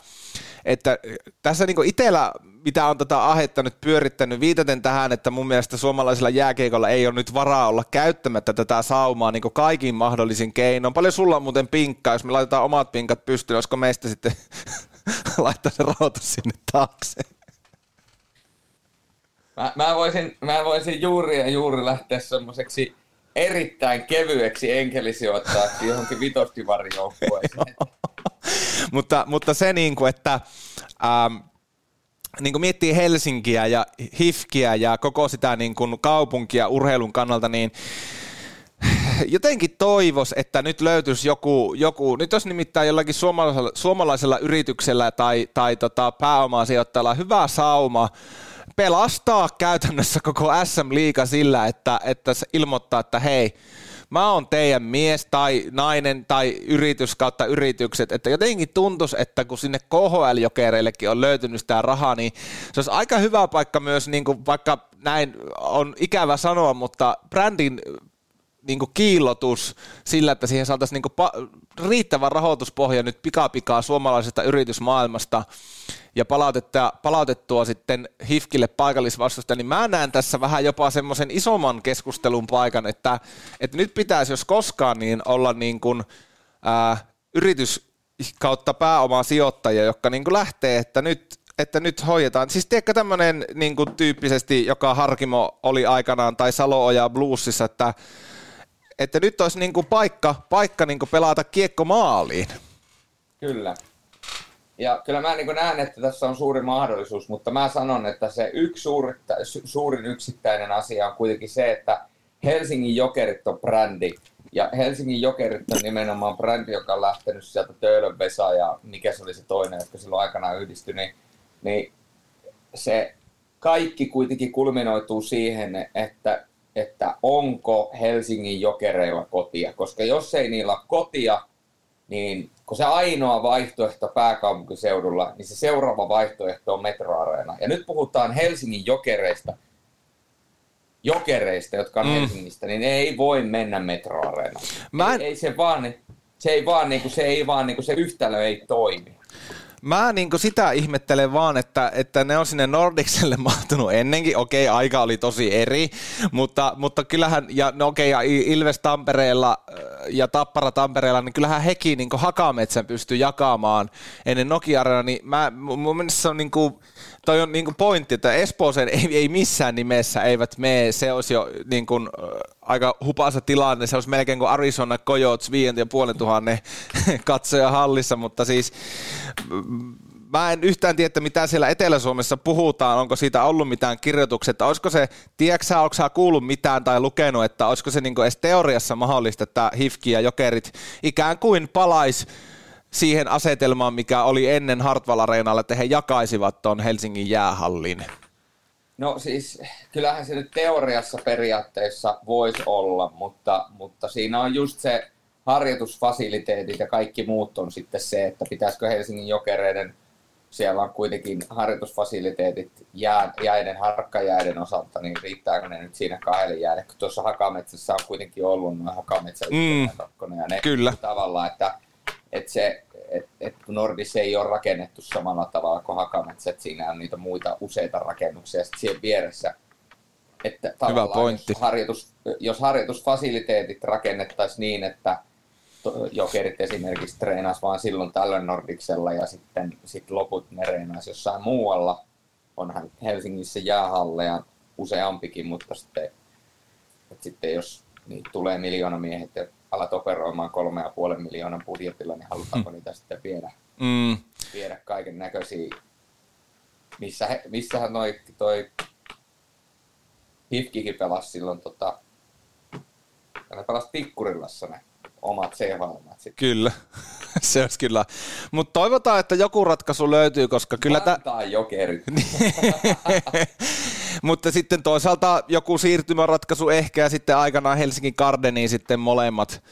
että tässä niin itsellä, mitä on tätä ahetta nyt pyörittänyt, viitaten tähän, että mun mielestä suomalaisilla jääkeikolla ei ole nyt varaa olla käyttämättä tätä saumaa niin kaikin mahdollisin keinoin. Paljon sulla on muuten pinkkaa, jos me laitetaan omat pinkat pystyyn, olisiko meistä sitten laittaa se rahoitus sinne taakse? Mä, mä, voisin, mä voisin juuri ja juuri lähteä semmoiseksi erittäin kevyeksi enkelisijoittajaksi johonkin vitostivarjoukkueeseen. mutta, mutta se niin kuin, että ähm, niin kuin miettii Helsinkiä ja Hifkiä ja koko sitä niin kuin kaupunkia urheilun kannalta, niin jotenkin toivos, että nyt löytyisi joku, joku nyt jos nimittäin jollakin suomalaisella, suomalaisella yrityksellä tai, tai tota pääomasijoittajalla hyvä sauma pelastaa käytännössä koko SM-liiga sillä, että, että ilmoittaa, että hei, mä oon teidän mies tai nainen tai yritys kautta yritykset, että jotenkin tuntuisi, että kun sinne KHL-jokereillekin on löytynyt sitä rahaa, niin se olisi aika hyvä paikka myös, niin kuin vaikka näin on ikävä sanoa, mutta brändin niin kuin kiillotus sillä, että siihen saataisiin niin kuin pa- riittävä rahoituspohja nyt pikapikaa suomalaisesta yritysmaailmasta ja palautettua, palautettua sitten HIFKille paikallisvastusta, niin mä näen tässä vähän jopa semmoisen isomman keskustelun paikan, että, että nyt pitäisi, jos koskaan, niin olla niin kuin, ää, yritys kautta pääomaa sijoittajia, jotka niin kuin lähtee, että nyt että nyt hoidetaan. Siis tiedätkö tämmöinen niin tyyppisesti, joka Harkimo oli aikanaan, tai Salo-Oja Bluesissa, että että nyt olisi niin kuin paikka, paikka niin kuin pelata kiekko maaliin. Kyllä. Ja kyllä mä niin näen, että tässä on suuri mahdollisuus, mutta mä sanon, että se yksi suuri, suurin yksittäinen asia on kuitenkin se, että Helsingin Jokerit on brändi. Ja Helsingin Jokerit on nimenomaan brändi, joka on lähtenyt sieltä Töölön Vesa ja mikä se oli se toinen, jotka silloin aikanaan yhdistyi, niin, niin se kaikki kuitenkin kulminoituu siihen, että että onko Helsingin jokereilla kotia, koska jos ei niillä ole kotia, niin kun se ainoa vaihtoehto pääkaupunkiseudulla, niin se seuraava vaihtoehto on metroareena. Ja nyt puhutaan Helsingin jokereista, jokereista, jotka on mm. Helsingistä, niin ei voi mennä metroareenaan. Mä en... ei, ei se vaan, se ei vaan, niin kuin, se, ei vaan niin kuin, se yhtälö ei toimi. Mä niin sitä ihmettelen vaan, että, että ne on sinne Nordicselle mahtunut ennenkin. Okei, aika oli tosi eri, mutta, mutta kyllähän, ja no okei, ja Ilves Tampereella äh, ja Tappara Tampereella, niin kyllähän hekin niin Hakametsän pystyy jakamaan ennen Nokia niin mä, mun mielestä se on niin kuin, toi on niin kuin pointti, että Espooseen ei, ei missään nimessä eivät mene, se olisi jo niin kuin, aika hupaasa tilanne, se olisi melkein kuin Arizona Coyotes 5500 katsoja hallissa, mutta siis mä en yhtään tiedä, mitä siellä Etelä-Suomessa puhutaan, onko siitä ollut mitään kirjoituksia, että olisiko se, tiedätkö onko sä kuullut mitään tai lukenut, että olisiko se niin edes teoriassa mahdollista, että Hifki ja Jokerit ikään kuin palais siihen asetelmaan, mikä oli ennen Hartwall Areenalla, että he jakaisivat tuon Helsingin jäähallin? No siis kyllähän se nyt teoriassa periaatteessa voisi olla, mutta, mutta siinä on just se harjoitusfasiliteetit ja kaikki muut on sitten se, että pitäisikö Helsingin jokereiden, siellä on kuitenkin harjoitusfasiliteetit jää, jäiden, harkkajäiden osalta, niin riittääkö ne nyt siinä kahdelle jäädä, kun tuossa Hakametsässä on kuitenkin ollut noin Hakametsä mm, ja ne kyllä. tavallaan, että, että se et, et Nordis ei ole rakennettu samalla tavalla kuin Hakametsä, että siinä on niitä muita useita rakennuksia sitten siihen vieressä. Että Hyvä pointti. Jos, harjoitus, jos harjoitusfasiliteetit rakennettaisiin niin, että jokerit esimerkiksi treenas vaan silloin tällöin Nordiksella ja sitten sit loput ne treenas jossain muualla. Onhan Helsingissä jäähalleja useampikin, mutta sitten, että sitten jos niin tulee miljoona miehet alat operoimaan kolme ja puolen miljoonan budjetilla, niin halutaanko mm. niitä sitten viedä, mm. viedä kaiken näköisiä. Missä he, missähän noi, toi Hifkikin pelasi silloin, tota, ne pelasi Tikkurilassa ne omat chl Kyllä, se olisi kyllä. Mutta toivotaan, että joku ratkaisu löytyy, koska kyllä... Vantaa tä... jokerit. Mutta sitten toisaalta joku siirtymäratkaisu ehkä ja sitten aikanaan Helsingin Gardeniin sitten molemmat,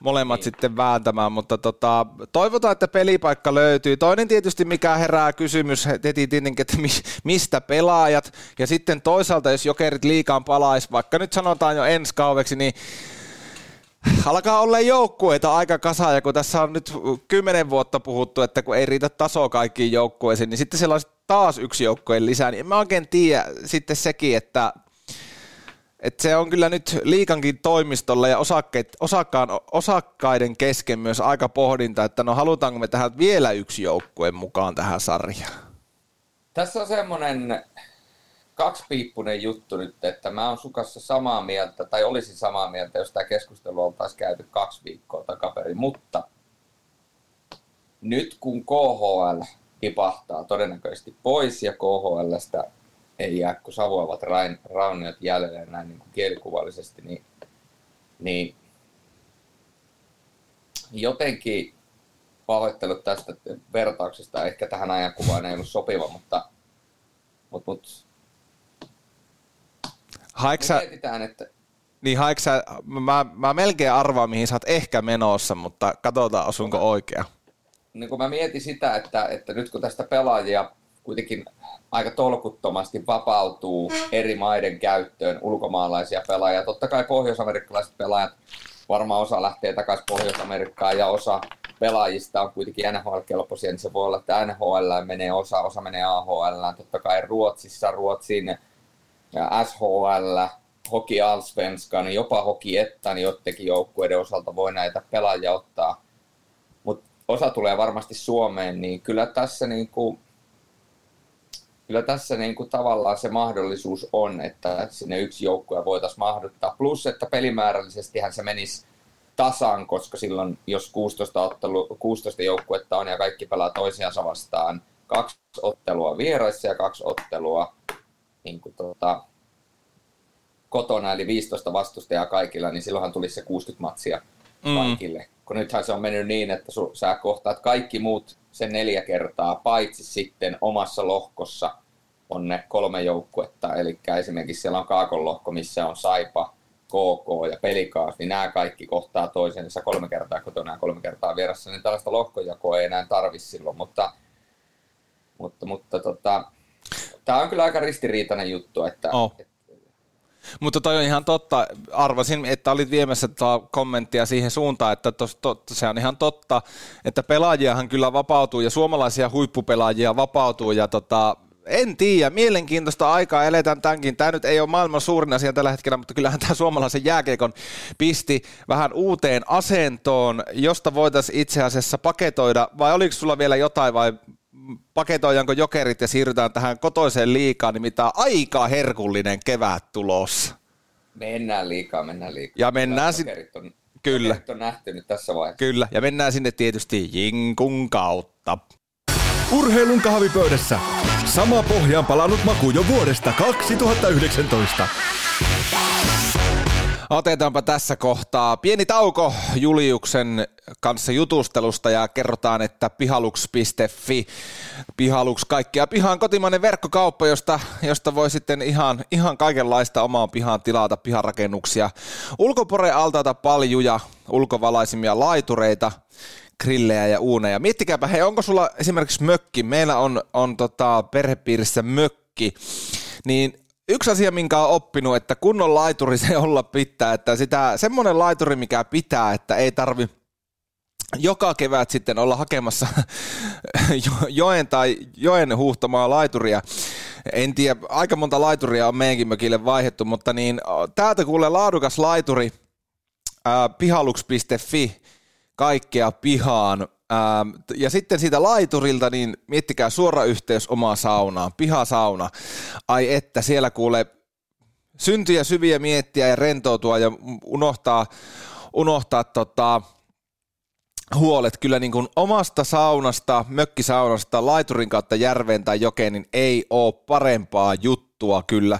molemmat niin. sitten vääntämään, mutta tota, toivotaan, että pelipaikka löytyy. Toinen tietysti, mikä herää kysymys heti tietenkin, että mistä pelaajat, ja sitten toisaalta, jos jokerit liikaan palaisi, vaikka nyt sanotaan jo ensi kaudeksi, niin alkaa olla joukkueita aika kasa, ja kun tässä on nyt kymmenen vuotta puhuttu, että kun ei riitä taso kaikkiin joukkueisiin, niin sitten siellä olisi taas yksi joukkueen lisää, niin en mä oikein tiedä sitten sekin, että että se on kyllä nyt liikankin toimistolla ja osakkeet, osakkaan, osakkaiden kesken myös aika pohdinta, että no halutaanko me tähän vielä yksi joukkue mukaan tähän sarjaan. Tässä on semmoinen kaksipiippunen juttu nyt, että mä oon sukassa samaa mieltä, tai olisin samaa mieltä, jos tämä keskustelu oltaisiin käyty kaksi viikkoa takaperin, mutta nyt kun KHL tipahtaa todennäköisesti pois ja KHLstä ei jää kuin savuavat rain, rauniot jäljelle näin niin kuin kielikuvallisesti, niin, niin jotenkin pahoittelut tästä vertauksesta, ehkä tähän ajankuvaan ei ollut sopiva, mutta, mutta, mutta Haiksa, mietitään, että... Niin haiksa, mä, mä melkein arvaan, mihin sä oot ehkä menossa, mutta katsotaan, osunko oikea. Niin kun mä mietin sitä, että, että nyt kun tästä pelaajia kuitenkin aika tolkuttomasti vapautuu eri maiden käyttöön ulkomaalaisia pelaajia. Totta kai pohjoisamerikkalaiset pelaajat, varmaan osa lähtee takaisin Pohjois-Amerikkaan ja osa pelaajista on kuitenkin NHL-kelpoisia, niin se voi olla, että NHL menee osa, osa menee AHL. Totta kai Ruotsissa, Ruotsin ja SHL, Hoki Allsvenskan, jopa Hoki Ettan jottekin joukkueiden osalta voi näitä pelaajia ottaa. Osa tulee varmasti Suomeen, niin kyllä tässä niin kuin, kyllä tässä niin kuin tavallaan se mahdollisuus on, että sinne yksi joukkue voitaisiin mahduttaa. Plus, että pelimäärällisesti se menisi tasan, koska silloin, jos 16, ottelu, 16 joukkuetta on ja kaikki pelaa toisiansa vastaan, kaksi ottelua vieraissa ja kaksi ottelua niin kuin tota, kotona, eli 15 vastustajaa kaikilla, niin silloinhan tulisi se 60 matsia mm. kaikille. Kun nythän se on mennyt niin, että su, sä kohtaat kaikki muut sen neljä kertaa, paitsi sitten omassa lohkossa on ne kolme joukkuetta. Eli esimerkiksi siellä on Kaakon lohko, missä on Saipa, KK ja Pelikaas, niin nämä kaikki kohtaa toisensa kolme kertaa kotona ja kolme kertaa vieressä, niin tällaista lohkojakoa ei enää tarvi silloin, mutta, mutta, mutta tota, tämä on kyllä aika ristiriitainen juttu, että, oh. että Mutta toi on ihan totta. Arvasin, että olit viemässä tota kommenttia siihen suuntaan, että tos, to, se on ihan totta, että pelaajiahan kyllä vapautuu ja suomalaisia huippupelaajia vapautuu ja tota, en tiedä, mielenkiintoista aikaa eletään tämänkin. Tämä nyt ei ole maailman suurin asia tällä hetkellä, mutta kyllähän tämä suomalaisen jääkeikon pisti vähän uuteen asentoon, josta voitaisiin itse asiassa paketoida, vai oliko sulla vielä jotain, vai paketoidaanko jokerit ja siirrytään tähän kotoiseen liikaan, nimittäin aika herkullinen kevät tulossa. Mennään liikaa, mennään liikaa. Ja mennään sinne. On, Kyllä. on nähty nyt tässä vaiheessa. Kyllä, ja mennään sinne tietysti Jinkun kautta. Urheilun kahvipöydässä. Sama pohjaan palannut maku jo vuodesta 2019. Otetaanpa tässä kohtaa pieni tauko Juliuksen kanssa jutustelusta ja kerrotaan, että pihalux.fi, pihalux kaikkia pihaan kotimainen verkkokauppa, josta, josta voi sitten ihan, ihan kaikenlaista omaan pihaan tilata piharakennuksia. Ulkoporealtaita paljuja, ulkovalaisimia laitureita, grillejä ja uuneja. Miettikääpä, hei, onko sulla esimerkiksi mökki? Meillä on, on tota perhepiirissä mökki, niin yksi asia, minkä on oppinut, että kunnon laituri se olla pitää, että sitä, semmoinen laituri, mikä pitää, että ei tarvi joka kevät sitten olla hakemassa joen tai joen huhtamaa laituria. En tiedä, aika monta laituria on meidänkin mökille vaihdettu, mutta niin täältä kuulee laadukas laituri ää, pihalux.fi kaikkea pihaan. Ähm, ja sitten siitä laiturilta, niin miettikää suora yhteys omaa saunaan, pihasauna. Ai että, siellä kuulee syntyjä syviä miettiä ja rentoutua ja unohtaa, unohtaa tota, huolet kyllä niin kuin omasta saunasta, mökkisaunasta, laiturin kautta järveen tai jokeen, niin ei ole parempaa juttua kyllä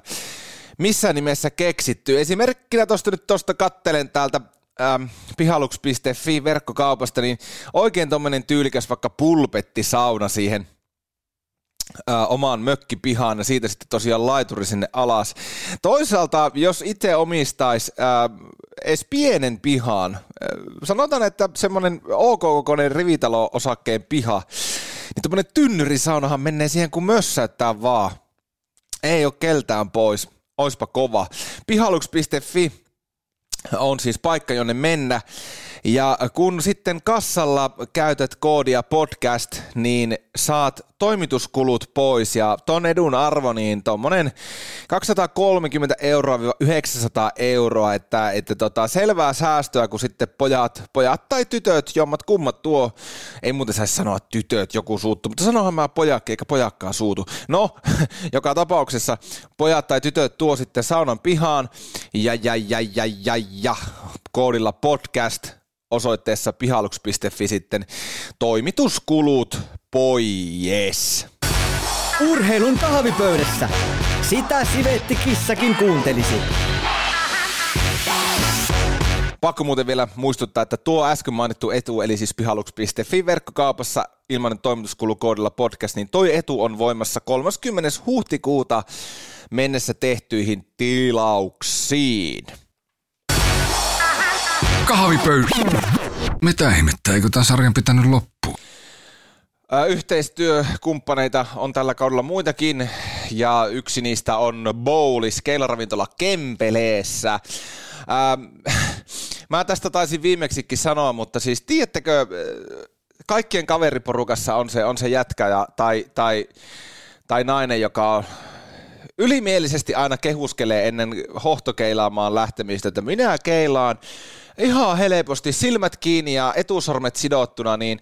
missään nimessä keksitty. Esimerkkinä tuosta nyt tuosta kattelen täältä ähm, pihalux.fi verkkokaupasta, niin oikein tuommoinen tyylikäs vaikka pulpetti sauna siihen äh, omaan mökkipihaan ja siitä sitten tosiaan laituri sinne alas. Toisaalta, jos itse omistaisi äh, edes pienen pihan, äh, sanotaan, että semmoinen OK-kokoinen rivitalo-osakkeen piha, niin tuommoinen tynnyrisaunahan menee siihen kuin mössäyttää vaan. Ei ole keltään pois. Oispa kova. Pihalux.fi on siis paikka, jonne mennä. Ja kun sitten kassalla käytät koodia podcast, niin saat toimituskulut pois. Ja ton edun arvo niin tuommoinen 230 euroa 900 euroa, että, että tota, selvää säästöä, kun sitten pojat, pojat tai tytöt, jommat kummat tuo, ei muuten saisi sanoa tytöt, joku suuttu, mutta sanohan mä pojakki eikä pojakkaan suutu. No, joka tapauksessa pojat tai tytöt tuo sitten saunan pihaan. Ja ja ja ja ja, ja koodilla podcast osoitteessa pihalux.fi sitten toimituskulut pois. Urheilun kahvipöydässä. Sitä Sivetti Kissakin kuuntelisi. Pakko muuten vielä muistuttaa, että tuo äsken mainittu etu, eli siis pihalux.fi verkkokaupassa ilmainen toimituskulukoodilla podcast, niin toi etu on voimassa 30. huhtikuuta mennessä tehtyihin tilauksiin. Kahvipöydä. Mitä ihmettä, eikö tämän sarjan pitänyt loppua? Yhteistyökumppaneita on tällä kaudella muitakin ja yksi niistä on Bowlis, keilaravintola Kempeleessä. Ähm, mä tästä taisin viimeksikin sanoa, mutta siis tiedättekö, kaikkien kaveriporukassa on se, on se jätkä ja, tai, tai, tai nainen, joka on ylimielisesti aina kehuskelee ennen hohtokeilaamaan lähtemistä, että minä keilaan ihan helposti silmät kiinni ja etusormet sidottuna, niin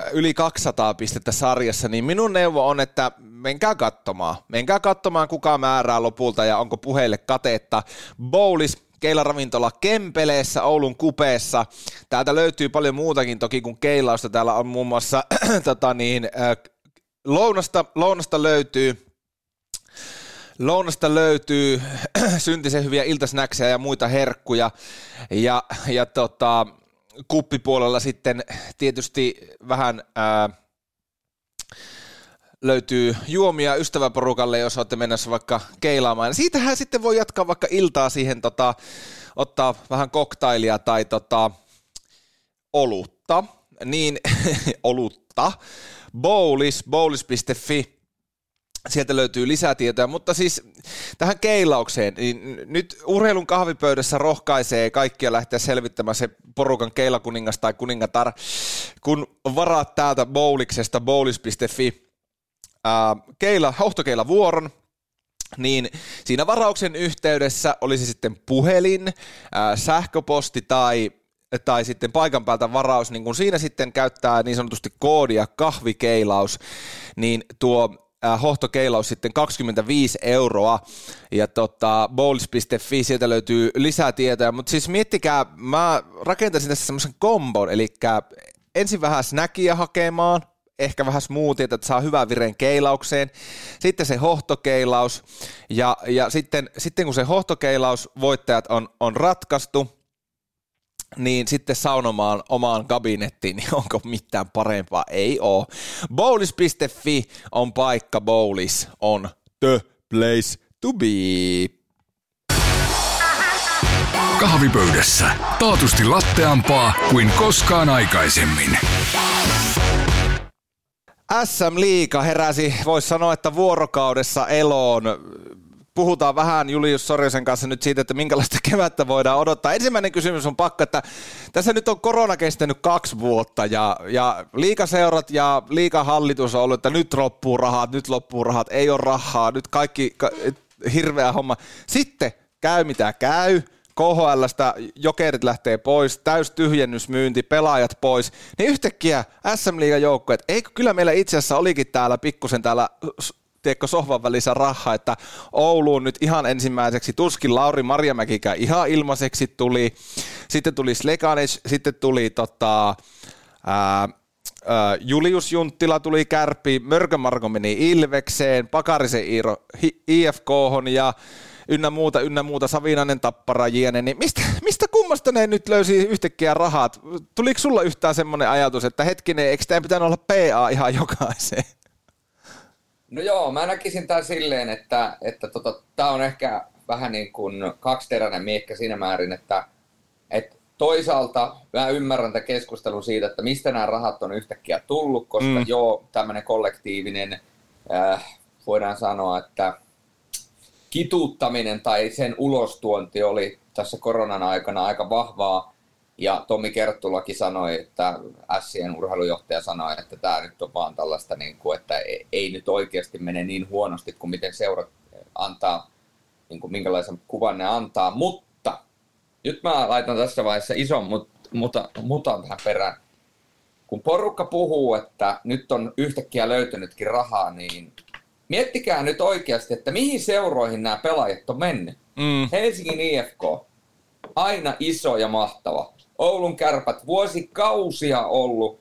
äh, yli 200 pistettä sarjassa, niin minun neuvo on, että menkää katsomaan. Menkää katsomaan, kuka määrää lopulta ja onko puheille katetta. Bowlis keilaravintola Kempeleessä, Oulun kupeessa. Täältä löytyy paljon muutakin toki kuin keilausta. Täällä on muun muassa tota niin, äh, lounasta, lounasta löytyy Lounasta löytyy syntisen hyviä iltasnäksejä ja muita herkkuja. Ja, ja tota, kuppipuolella sitten tietysti vähän ää, löytyy juomia ystäväporukalle, jos olette mennessä vaikka keilaamaan. Siitähän sitten voi jatkaa vaikka iltaa siihen, tota, ottaa vähän koktailia tai tota, olutta. Niin, olutta. Bowlis, bowlis.fi sieltä löytyy lisätietoja, mutta siis tähän keilaukseen, niin nyt urheilun kahvipöydässä rohkaisee kaikkia lähteä selvittämään se porukan keilakuningas tai kuningatar, kun varaat täältä bowliksesta bowlis.fi keila, hohtokeila vuoron, niin siinä varauksen yhteydessä olisi sitten puhelin, ää, sähköposti tai tai sitten paikan päältä varaus, niin kun siinä sitten käyttää niin sanotusti koodia kahvikeilaus, niin tuo hohtokeilaus sitten 25 euroa. Ja tota, bowls.fi, sieltä löytyy lisää tietoja, mutta siis miettikää, mä rakentaisin tässä semmoisen kombon, eli ensin vähän snackia hakemaan, ehkä vähän smoothie, että saa hyvän viren keilaukseen. Sitten se hohtokeilaus. Ja, ja sitten, sitten kun se hohtokeilaus voittajat on, on ratkaistu, niin sitten saunomaan omaan kabinettiin, niin onko mitään parempaa? Ei oo. Bowlis.fi on paikka, Bowlis on the place to be. Kahvipöydässä. Taatusti latteampaa kuin koskaan aikaisemmin. SM Liiga heräsi, voisi sanoa, että vuorokaudessa eloon puhutaan vähän Julius Sorjosen kanssa nyt siitä, että minkälaista kevättä voidaan odottaa. Ensimmäinen kysymys on pakko, että tässä nyt on korona kestänyt kaksi vuotta ja, ja liikaseurat ja liikahallitus on ollut, että nyt loppuu rahat, nyt loppuu rahat, ei ole rahaa, nyt kaikki ka, hirveä homma. Sitten käy mitä käy, KHLstä jokerit lähtee pois, täys tyhjennysmyynti, pelaajat pois, niin yhtäkkiä SM Liigan joukkueet, eikö kyllä meillä itse asiassa olikin täällä pikkusen täällä tiedätkö, sohvan välissä rahaa, että Ouluun nyt ihan ensimmäiseksi tuskin Lauri Marjamäkikään ihan ilmaiseksi tuli, sitten tuli Slekanec, sitten tuli tota, ää, Julius Junttila tuli kärpi, Mörkö Marko meni Ilvekseen, Pakarisen Iiro IFK ja ynnä muuta, ynnä muuta, Savinainen, Tappara, Jiene, niin mistä, mistä kummasta ne nyt löysi yhtäkkiä rahat? Tuliko sulla yhtään semmoinen ajatus, että hetkinen, eikö tämä pitänyt olla PA ihan jokaiseen? No joo, mä näkisin tämän silleen, että, että tota, tämä on ehkä vähän niin kuin kaksiteräinen miekkä siinä määrin, että, että toisaalta mä ymmärrän tämän keskustelun siitä, että mistä nämä rahat on yhtäkkiä tullut, koska mm. joo, tämmöinen kollektiivinen, äh, voidaan sanoa, että kituuttaminen tai sen ulostuonti oli tässä koronan aikana aika vahvaa, ja Tomi Kerttulakin sanoi, että Sien urheilujohtaja sanoi, että tämä nyt on vaan tällaista, niin kuin, että ei nyt oikeasti mene niin huonosti kuin miten seurat antaa, niin kuin minkälaisen kuvan ne antaa. Mutta nyt mä laitan tässä vaiheessa ison mut, muta, mutan tähän perään. Kun porukka puhuu, että nyt on yhtäkkiä löytynytkin rahaa, niin miettikää nyt oikeasti, että mihin seuroihin nämä pelaajat on mennyt. Mm. Helsingin IFK, aina iso ja mahtava. Oulun kärpät vuosikausia ollut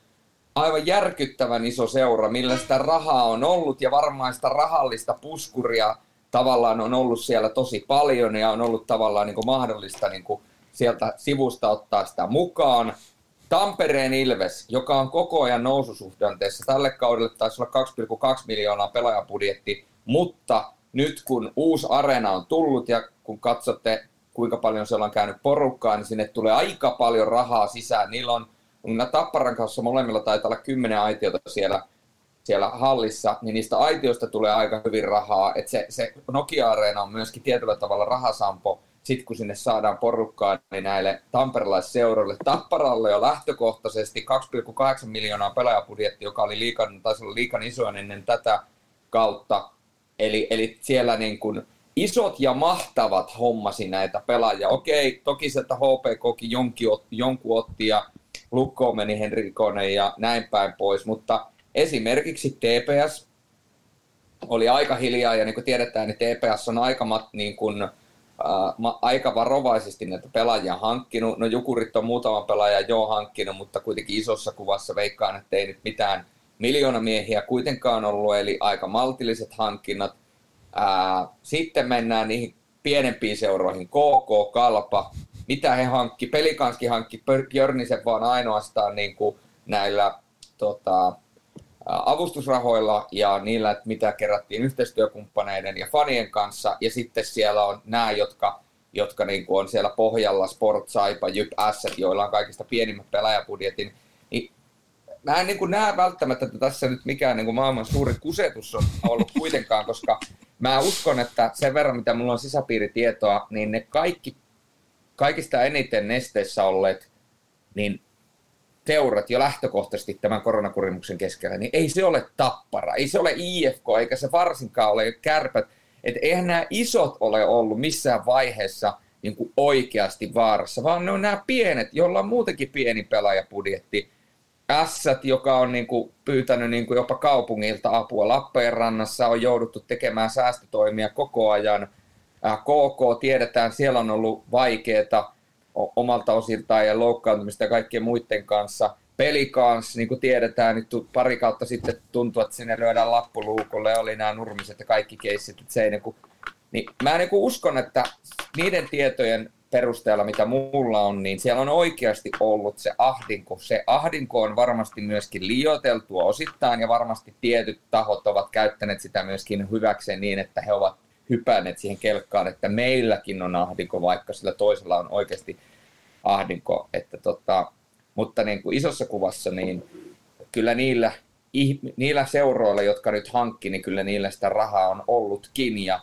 aivan järkyttävän iso seura, millä sitä rahaa on ollut ja varmaan sitä rahallista puskuria tavallaan on ollut siellä tosi paljon ja on ollut tavallaan niin kuin mahdollista niin kuin sieltä sivusta ottaa sitä mukaan. Tampereen Ilves, joka on koko ajan noususuhdanteessa, tälle kaudelle taisi olla 2,2 miljoonaa pelaajapudjetti, mutta nyt kun uusi areena on tullut ja kun katsotte kuinka paljon siellä on käynyt porukkaa, niin sinne tulee aika paljon rahaa sisään. Niillä on, kun Tapparan kanssa molemmilla taitaa olla kymmenen aitiota siellä, siellä hallissa, niin niistä aitioista tulee aika hyvin rahaa. Et se, se Nokia-areena on myöskin tietyllä tavalla rahasampo, sitten kun sinne saadaan porukkaa, niin näille tamperelaisseuroille. Tapparalle jo lähtökohtaisesti 2,8 miljoonaa pelaajapudjetti, joka oli liikan, taisi olla liikan isoin ennen tätä kautta. Eli, eli siellä niin kuin isot ja mahtavat hommasi näitä pelaajia. Okei, toki sieltä HPKkin jonkin, jonkun otti ja Lukko meni Henrikonen ja näin päin pois, mutta esimerkiksi TPS oli aika hiljaa ja niin kuin tiedetään, niin TPS on aika, niin kuin, äh, aika varovaisesti näitä pelaajia hankkinut. No Jukurit on muutaman pelaajan jo hankkinut, mutta kuitenkin isossa kuvassa veikkaan, että ei nyt mitään miljoonamiehiä kuitenkaan ollut, eli aika maltilliset hankinnat. Ää, sitten mennään niihin pienempiin seuroihin, KK, Kalpa, mitä he hankki, Pelikanski hankki Björnisen vaan ainoastaan niin kuin näillä tota, avustusrahoilla ja niillä, että mitä kerättiin yhteistyökumppaneiden ja fanien kanssa. Ja sitten siellä on nämä, jotka, jotka niin kuin on siellä pohjalla, Sport, Saipa, Jyp, Asset, joilla on kaikista pienimmät pelaajapudjetin. Mä en niin kuin näe välttämättä, että tässä nyt mikään niin kuin maailman suuri kusetus on ollut kuitenkaan, koska mä uskon, että sen verran, mitä mulla on sisäpiiritietoa, niin ne kaikki, kaikista eniten nesteissä olleet, niin teurat jo lähtökohtaisesti tämän koronakurimuksen keskellä, niin ei se ole tappara, ei se ole IFK, eikä se varsinkaan ole kärpät. Että eihän nämä isot ole ollut missään vaiheessa niin kuin oikeasti vaarassa, vaan ne on nämä pienet, joilla on muutenkin pieni pelaajapudjetti. Ässät, joka on niin kuin pyytänyt niin kuin jopa kaupungilta apua. Lappeenrannassa on jouduttu tekemään säästötoimia koko ajan. KK tiedetään, siellä on ollut vaikeaa omalta osiltaan ja loukkaantumista ja kaikkien muiden kanssa. Peli kanssa, niin kuin tiedetään, nyt pari kautta sitten tuntuu, että sinne lyödään lappuluukolle, oli nämä nurmiset ja kaikki keissit, että se ei niin kuin, niin mä niin kuin uskon, että niiden tietojen perusteella, mitä mulla on, niin siellä on oikeasti ollut se ahdinko. Se ahdinko on varmasti myöskin liioiteltua osittain ja varmasti tietyt tahot ovat käyttäneet sitä myöskin hyväkseen niin, että he ovat hypänneet siihen kelkkaan, että meilläkin on ahdinko, vaikka sillä toisella on oikeasti ahdinko. Että tota, mutta niin kuin isossa kuvassa, niin kyllä niillä, niillä seuroilla, jotka nyt hankki, niin kyllä niillä sitä rahaa on ollutkin. Ja,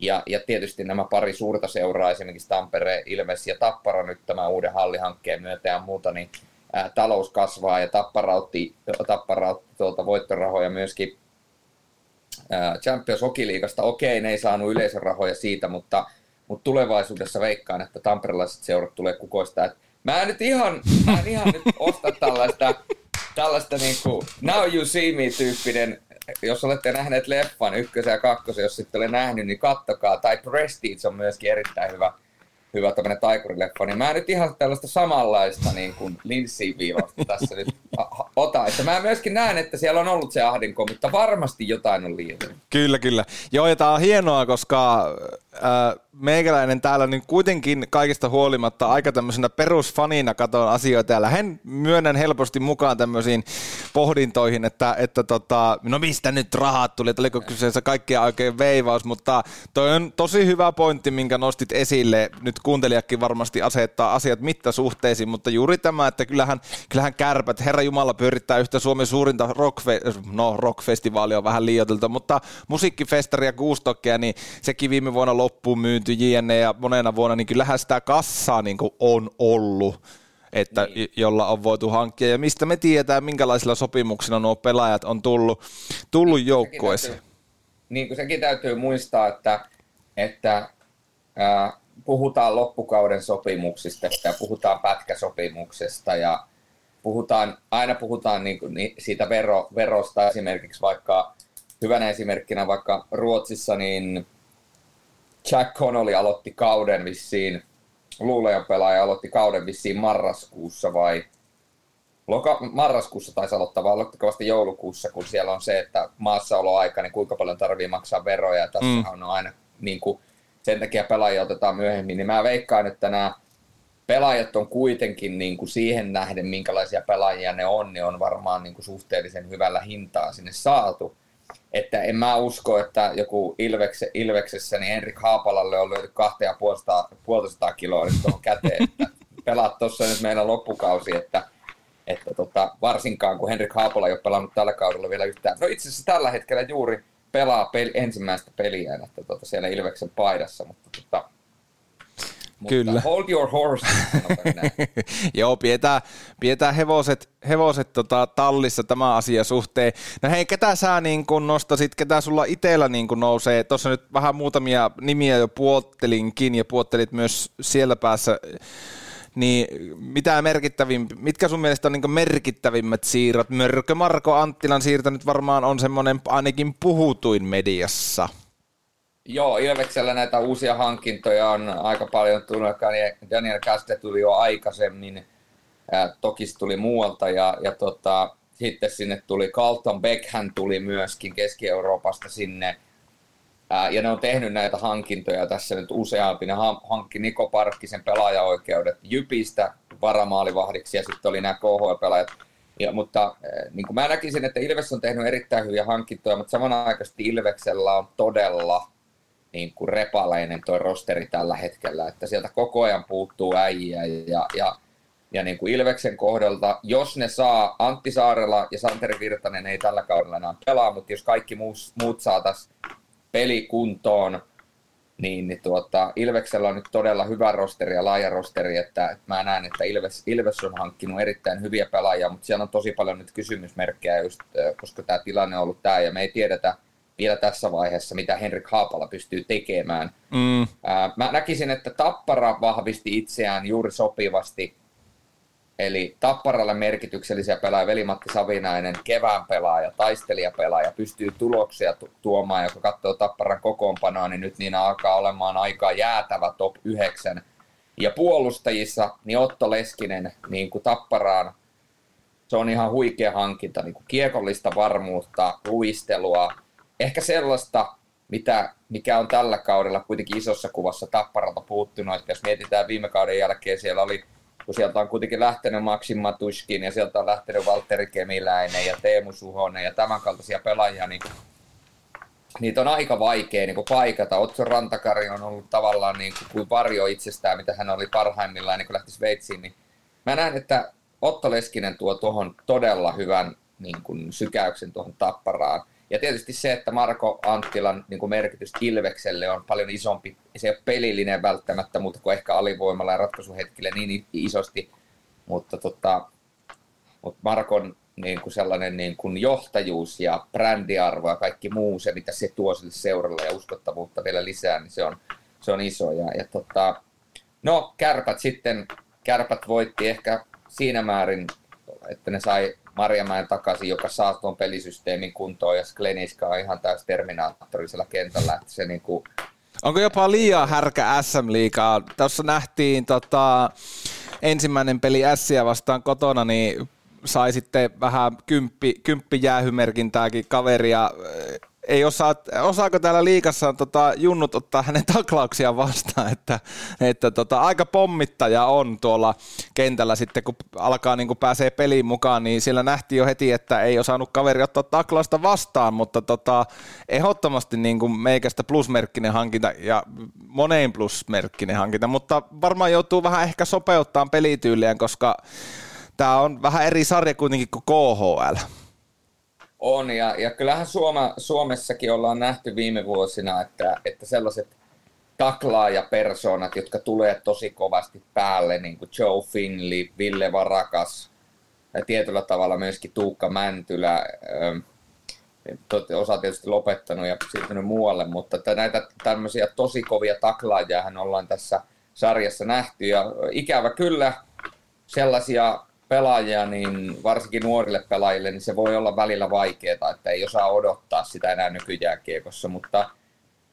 ja, ja tietysti nämä pari suurta seuraa, esimerkiksi Tampere, Ilves ja Tappara nyt tämän uuden hallihankkeen myötä ja muuta, niin ää, talous kasvaa ja Tapparautti, Tapparautti tuolta voittorahoja myöskin Champions Hockey-liigasta. Okei, ne ei saanut yleisörahoja siitä, mutta, mutta tulevaisuudessa veikkaan, että tamperelaiset seurat tulee kukoista. Et mä en nyt ihan, mä en ihan nyt osta tällaista, tällaista niinku now you see me tyyppinen jos olette nähneet leffan ykkösen ja kakkosen, jos sitten olette nähnyt, niin kattokaa. Tai Prestige on myöskin erittäin hyvä hyvä tämmöinen taikurileffa, niin mä nyt ihan tällaista samanlaista niin kuin linssiin viivasta tässä nyt ota. Että mä myöskin näen, että siellä on ollut se ahdinko, mutta varmasti jotain on liian. Kyllä, kyllä. Joo, ja tää on hienoa, koska meikäläinen täällä niin kuitenkin kaikista huolimatta aika tämmöisenä perusfanina katon asioita ja lähden myönnän helposti mukaan tämmöisiin pohdintoihin, että, että tota, no mistä nyt rahat tuli, että oliko kyseessä kaikkia oikein veivaus, mutta toi on tosi hyvä pointti, minkä nostit esille. Nyt kuuntelijakin varmasti asettaa asiat mittasuhteisiin, mutta juuri tämä, että kyllähän, kyllähän kärpät, Herra Jumala pyörittää yhtä Suomen suurinta rockfe- no rockfestivaalia on vähän liioiteltu, mutta musiikkifestaria Guustokkia, niin sekin viime vuonna loppuun myynty JNE ja monena vuonna, niin kyllähän sitä kassaa niin kuin on ollut että niin. jolla on voitu hankkia. Ja mistä me tiedetään, minkälaisilla sopimuksilla nuo pelaajat on tullut, tullut joukkueeseen. Niin kuin sekin täytyy muistaa, että, että ää, puhutaan loppukauden sopimuksista ja puhutaan pätkäsopimuksesta ja puhutaan, aina puhutaan niin kuin siitä vero, verosta esimerkiksi vaikka hyvänä esimerkkinä vaikka Ruotsissa, niin Jack Connolly aloitti kauden vissiin, luulejan pelaaja aloitti kauden vissiin marraskuussa vai Loka, marraskuussa taisi aloittaa, vai aloittiko vasta joulukuussa, kun siellä on se, että maassaoloaika, niin kuinka paljon tarvii maksaa veroja, ja tässä mm. on aina niin kuin, sen takia pelaajia otetaan myöhemmin, niin mä veikkaan, että nämä pelaajat on kuitenkin niin kuin siihen nähden, minkälaisia pelaajia ne on, niin on varmaan niin kuin suhteellisen hyvällä hintaa sinne saatu. Että en mä usko, että joku Ilvekse, Ilveksessä, niin Henrik Haapalalle on löyty kahta ja puolesta kiloa nyt tuohon käteen, että pelaat tuossa nyt meidän loppukausi, että, että tota, varsinkaan kun Henrik Haapola ei ole pelannut tällä kaudella vielä yhtään. No itse asiassa tällä hetkellä juuri pelaa peli, ensimmäistä peliä, että tota, siellä Ilveksen paidassa, mutta tota, Kyllä. hold your horse. Joo, pidetään, pidetään hevoset, hevoset tota, tallissa tämä asia suhteen. No hei, ketä sä niin kun nostasit, ketä sulla itsellä niin kun nousee? Tuossa nyt vähän muutamia nimiä jo puottelinkin ja puottelit myös siellä päässä niin mitä merkittävin, mitkä sun mielestä on niin merkittävimmät siirrot? Mörkö Marko Anttilan siirto nyt varmaan on semmoinen ainakin puhutuin mediassa. Joo, Ilveksellä näitä uusia hankintoja on aika paljon tullut. Daniel Kaste tuli jo aikaisemmin, ja toki se tuli muualta ja, ja tota, sitten sinne tuli Carlton Beckham tuli myöskin Keski-Euroopasta sinne. Ää, ja ne on tehnyt näitä hankintoja tässä nyt useampi. Ne hankki Niko Parkkisen pelaajaoikeudet Jypistä varamaalivahdiksi ja sitten oli nämä KHL-pelaajat. Ja, mutta niin kuin mä näkisin, että Ilves on tehnyt erittäin hyviä hankintoja, mutta samanaikaisesti Ilveksellä on todella niin kuin repaleinen tuo rosteri tällä hetkellä, että sieltä koko ajan puuttuu äijä ja, ja ja niin kuin Ilveksen kohdalta, jos ne saa, Antti Saarela ja Santeri Virtanen ei tällä kaudella enää pelaa, mutta jos kaikki muus, muut saataisiin pelikuntoon, niin, niin tuota, Ilveksellä on nyt todella hyvä rosteri ja laaja rosteri, että, että mä näen, että Ilves, Ilves on hankkinut erittäin hyviä pelaajia, mutta siellä on tosi paljon nyt kysymysmerkkejä, just, koska tämä tilanne on ollut tämä, ja me ei tiedetä vielä tässä vaiheessa, mitä Henrik Haapala pystyy tekemään. Mm. Ää, mä näkisin, että Tappara vahvisti itseään juuri sopivasti Eli Tapparalle merkityksellisiä pelaajia, Veli-Matti Savinainen, kevään pelaaja, taistelijapelaaja, pystyy tuloksia tuomaan, joka katsoo Tapparan kokoonpanoa, niin nyt niin alkaa olemaan aika jäätävä top 9. Ja puolustajissa, niin Otto Leskinen, niin kuin Tapparaan, se on ihan huikea hankinta, niin kuin kiekollista varmuutta, luistelua, ehkä sellaista, mitä, mikä on tällä kaudella kuitenkin isossa kuvassa Tapparalta puuttunut, että jos mietitään viime kauden jälkeen, siellä oli kun sieltä on kuitenkin lähtenyt Maxim Matuskin ja sieltä on lähtenyt Valtteri Kemiläinen ja Teemu Suhonen ja tämän kaltaisia pelaajia, niin niitä on aika vaikea niin kuin paikata. Otso Rantakari on ollut tavallaan niin kuin, kuin varjo itsestään, mitä hän oli parhaimmillaan niin kuin lähti Sveitsiin. Niin mä näen, että Otto Leskinen tuo tuohon todella hyvän niin kuin, sykäyksen tuohon tapparaan. Ja tietysti se, että Marko Anttilan niin kuin merkitys Ilvekselle on paljon isompi. Se ei ole pelillinen välttämättä, mutta kuin ehkä alivoimalla ja ratkaisuhetkille niin isosti. Mutta, tota, mutta Markon niin kuin sellainen niin kuin johtajuus ja brändiarvo ja kaikki muu, se mitä se tuo sille seuralle ja uskottavuutta vielä lisää, niin se on, se on iso. Ja, ja tota, no, kärpät sitten, kärpät voitti ehkä siinä määrin, että ne sai Marjamäen takaisin, joka saa tuon pelisysteemin kuntoon, ja Skleniska on ihan täys terminaattorisella kentällä, että se niinku Onko jopa liian härkä SM-liikaa? Tässä nähtiin tota, ensimmäinen peli Ässiä vastaan kotona, niin sai sitten vähän kymppi, kymppi jäähymerkintääkin kaveria ei osaa, osaako täällä liikassa tota, junnut ottaa hänen taklauksia vastaan, että, että tota, aika pommittaja on tuolla kentällä sitten, kun alkaa niin kun pääsee peliin mukaan, niin siellä nähtiin jo heti, että ei osannut kaveri ottaa taklausta vastaan, mutta tota, ehdottomasti niin kuin meikästä plusmerkkinen hankinta ja moneen plusmerkkinen hankinta, mutta varmaan joutuu vähän ehkä sopeuttaa pelityyliään, koska tämä on vähän eri sarja kuitenkin kuin KHL. On, ja, ja kyllähän Suoma, Suomessakin ollaan nähty viime vuosina, että, että sellaiset taklaajapersoonat, jotka tulee tosi kovasti päälle, niin kuin Joe Finley, Ville Varakas, ja tietyllä tavalla myöskin Tuukka Mäntylä, ähm, osa tietysti lopettanut ja siirtynyt muualle, mutta näitä tämmöisiä tosi kovia taklaajia ollaan tässä sarjassa nähty, ja ikävä kyllä sellaisia pelaajia, niin varsinkin nuorille pelaajille, niin se voi olla välillä vaikeaa, että ei osaa odottaa sitä enää nykyjääkiekossa, mutta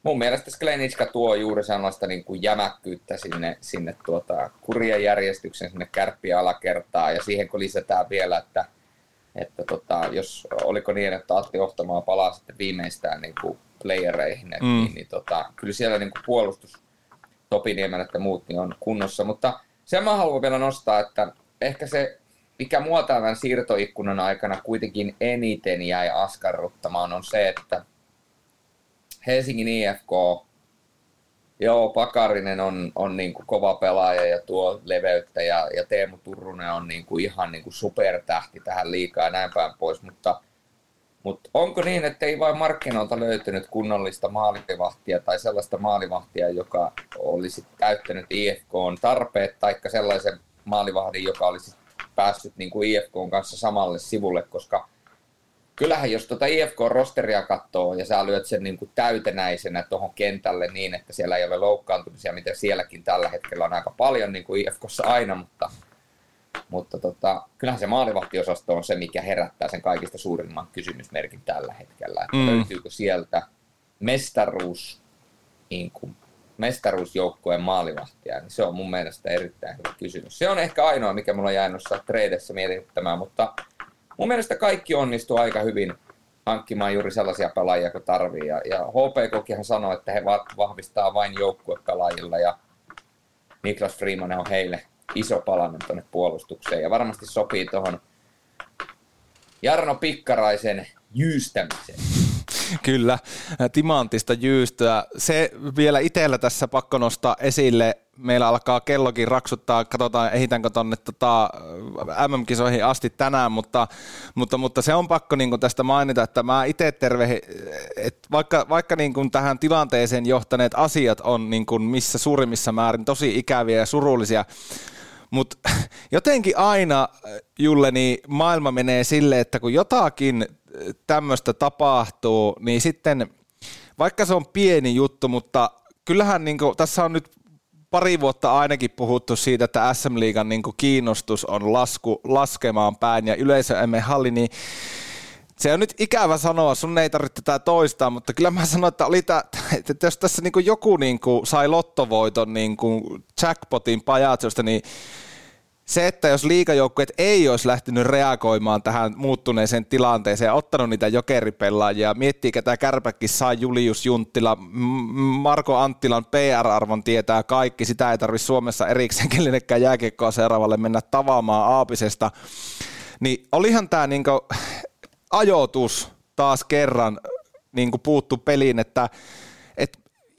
mun mielestä Sklenitska tuo juuri sellaista niin kuin jämäkkyyttä sinne, sinne tuota, kurien järjestyksen sinne kärppiä alakertaan, ja siihen kun lisätään vielä, että, että tota, jos oliko niin, että Atti Ohtamaa palaa sitten viimeistään niin kuin playereihin, mm. niin, niin tota, kyllä siellä niin kuin puolustus Topiniemen että muut niin on kunnossa, mutta sen mä haluan vielä nostaa, että ehkä se mikä mua tämän siirtoikkunan aikana kuitenkin eniten jäi askarruttamaan on se, että Helsingin IFK, joo, Pakarinen on, on niin kuin kova pelaaja ja tuo leveyttä ja, ja Teemu Turunen on niin kuin ihan niin kuin supertähti tähän liikaa ja näin päin pois, mutta mutta onko niin, että ei vain markkinoilta löytynyt kunnollista maalivahtia tai sellaista maalivahtia, joka olisi täyttänyt IFKn tarpeet, taikka sellaisen maalivahdin, joka olisi päässyt niin kuin IFK kanssa samalle sivulle, koska kyllähän jos tuota IFK-rosteria katsoo ja sä lyöt sen niin kuin täytenäisenä tuohon kentälle niin, että siellä ei ole loukkaantumisia, mitä sielläkin tällä hetkellä on aika paljon niin kuin IFKssa aina, mutta, mutta tota, kyllähän se maalivahtiosasto on se, mikä herättää sen kaikista suurimman kysymysmerkin tällä hetkellä. Että mm. Löytyykö sieltä mestaruus niin kuin mestaruusjoukkueen maalivahtia, niin se on mun mielestä erittäin hyvä kysymys. Se on ehkä ainoa, mikä mulla on jäänyt treidessä mietittämään, mutta mun mielestä kaikki onnistuu aika hyvin hankkimaan juuri sellaisia pelaajia kuin tarvii. Ja, ja HPKkin sanoi, että he vahvistaa vain joukkuepelaajilla ja Niklas Freeman on heille iso palanen tuonne puolustukseen ja varmasti sopii tuohon Jarno Pikkaraisen jyystämiseen. Kyllä, timantista jyystöä. Se vielä itsellä tässä pakko nostaa esille, meillä alkaa kellokin raksuttaa, katsotaan ehitänkö tuonne tota, MM-kisoihin asti tänään, mutta, mutta, mutta se on pakko niin tästä mainita, että mä itse terve, että vaikka, vaikka niin tähän tilanteeseen johtaneet asiat on niin missä suurimmissa määrin tosi ikäviä ja surullisia, mutta jotenkin aina, Julle, niin maailma menee silleen, että kun jotakin tämmöistä tapahtuu, niin sitten, vaikka se on pieni juttu, mutta kyllähän niin kuin, tässä on nyt pari vuotta ainakin puhuttu siitä, että SM-liigan niin kiinnostus on lasku, laskemaan päin ja yleisö emme halli, niin se on nyt ikävä sanoa, sun ei tarvitse tätä toistaa, mutta kyllä mä sanoin, että, oli tää, että jos tässä niin joku niin sai lottovoiton niin jackpotin pajatsosta, niin se, että jos liikajoukkueet ei olisi lähtenyt reagoimaan tähän muuttuneeseen tilanteeseen ja ottanut niitä jokeripelaajia, miettii ketä kärpäkin saa Julius Junttila, Marko Anttilan PR-arvon tietää kaikki, sitä ei tarvitse Suomessa erikseen kenellekään jääkiekkoa seuraavalle mennä tavaamaan Aapisesta, niin olihan tämä niinku ajoitus taas kerran niinku puuttu peliin, että et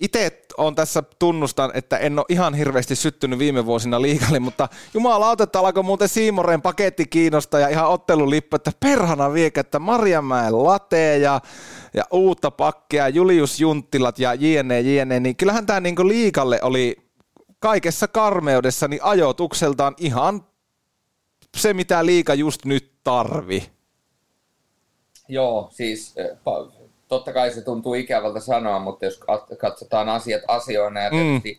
itse on tässä tunnustan, että en ole ihan hirveästi syttynyt viime vuosina liikalle, mutta jumalauta, että alkoi muuten Siimoreen paketti kiinnostaa ja ihan ottelulippu, että perhana viekä, että Marjamäen late ja, ja uutta pakkia, Julius Junttilat ja jne, jne, niin kyllähän tämä niinku liikalle oli kaikessa karmeudessa niin ajoitukseltaan ihan se, mitä liika just nyt tarvi. Joo, siis totta kai se tuntuu ikävältä sanoa, mutta jos katsotaan asiat asioina ja mm.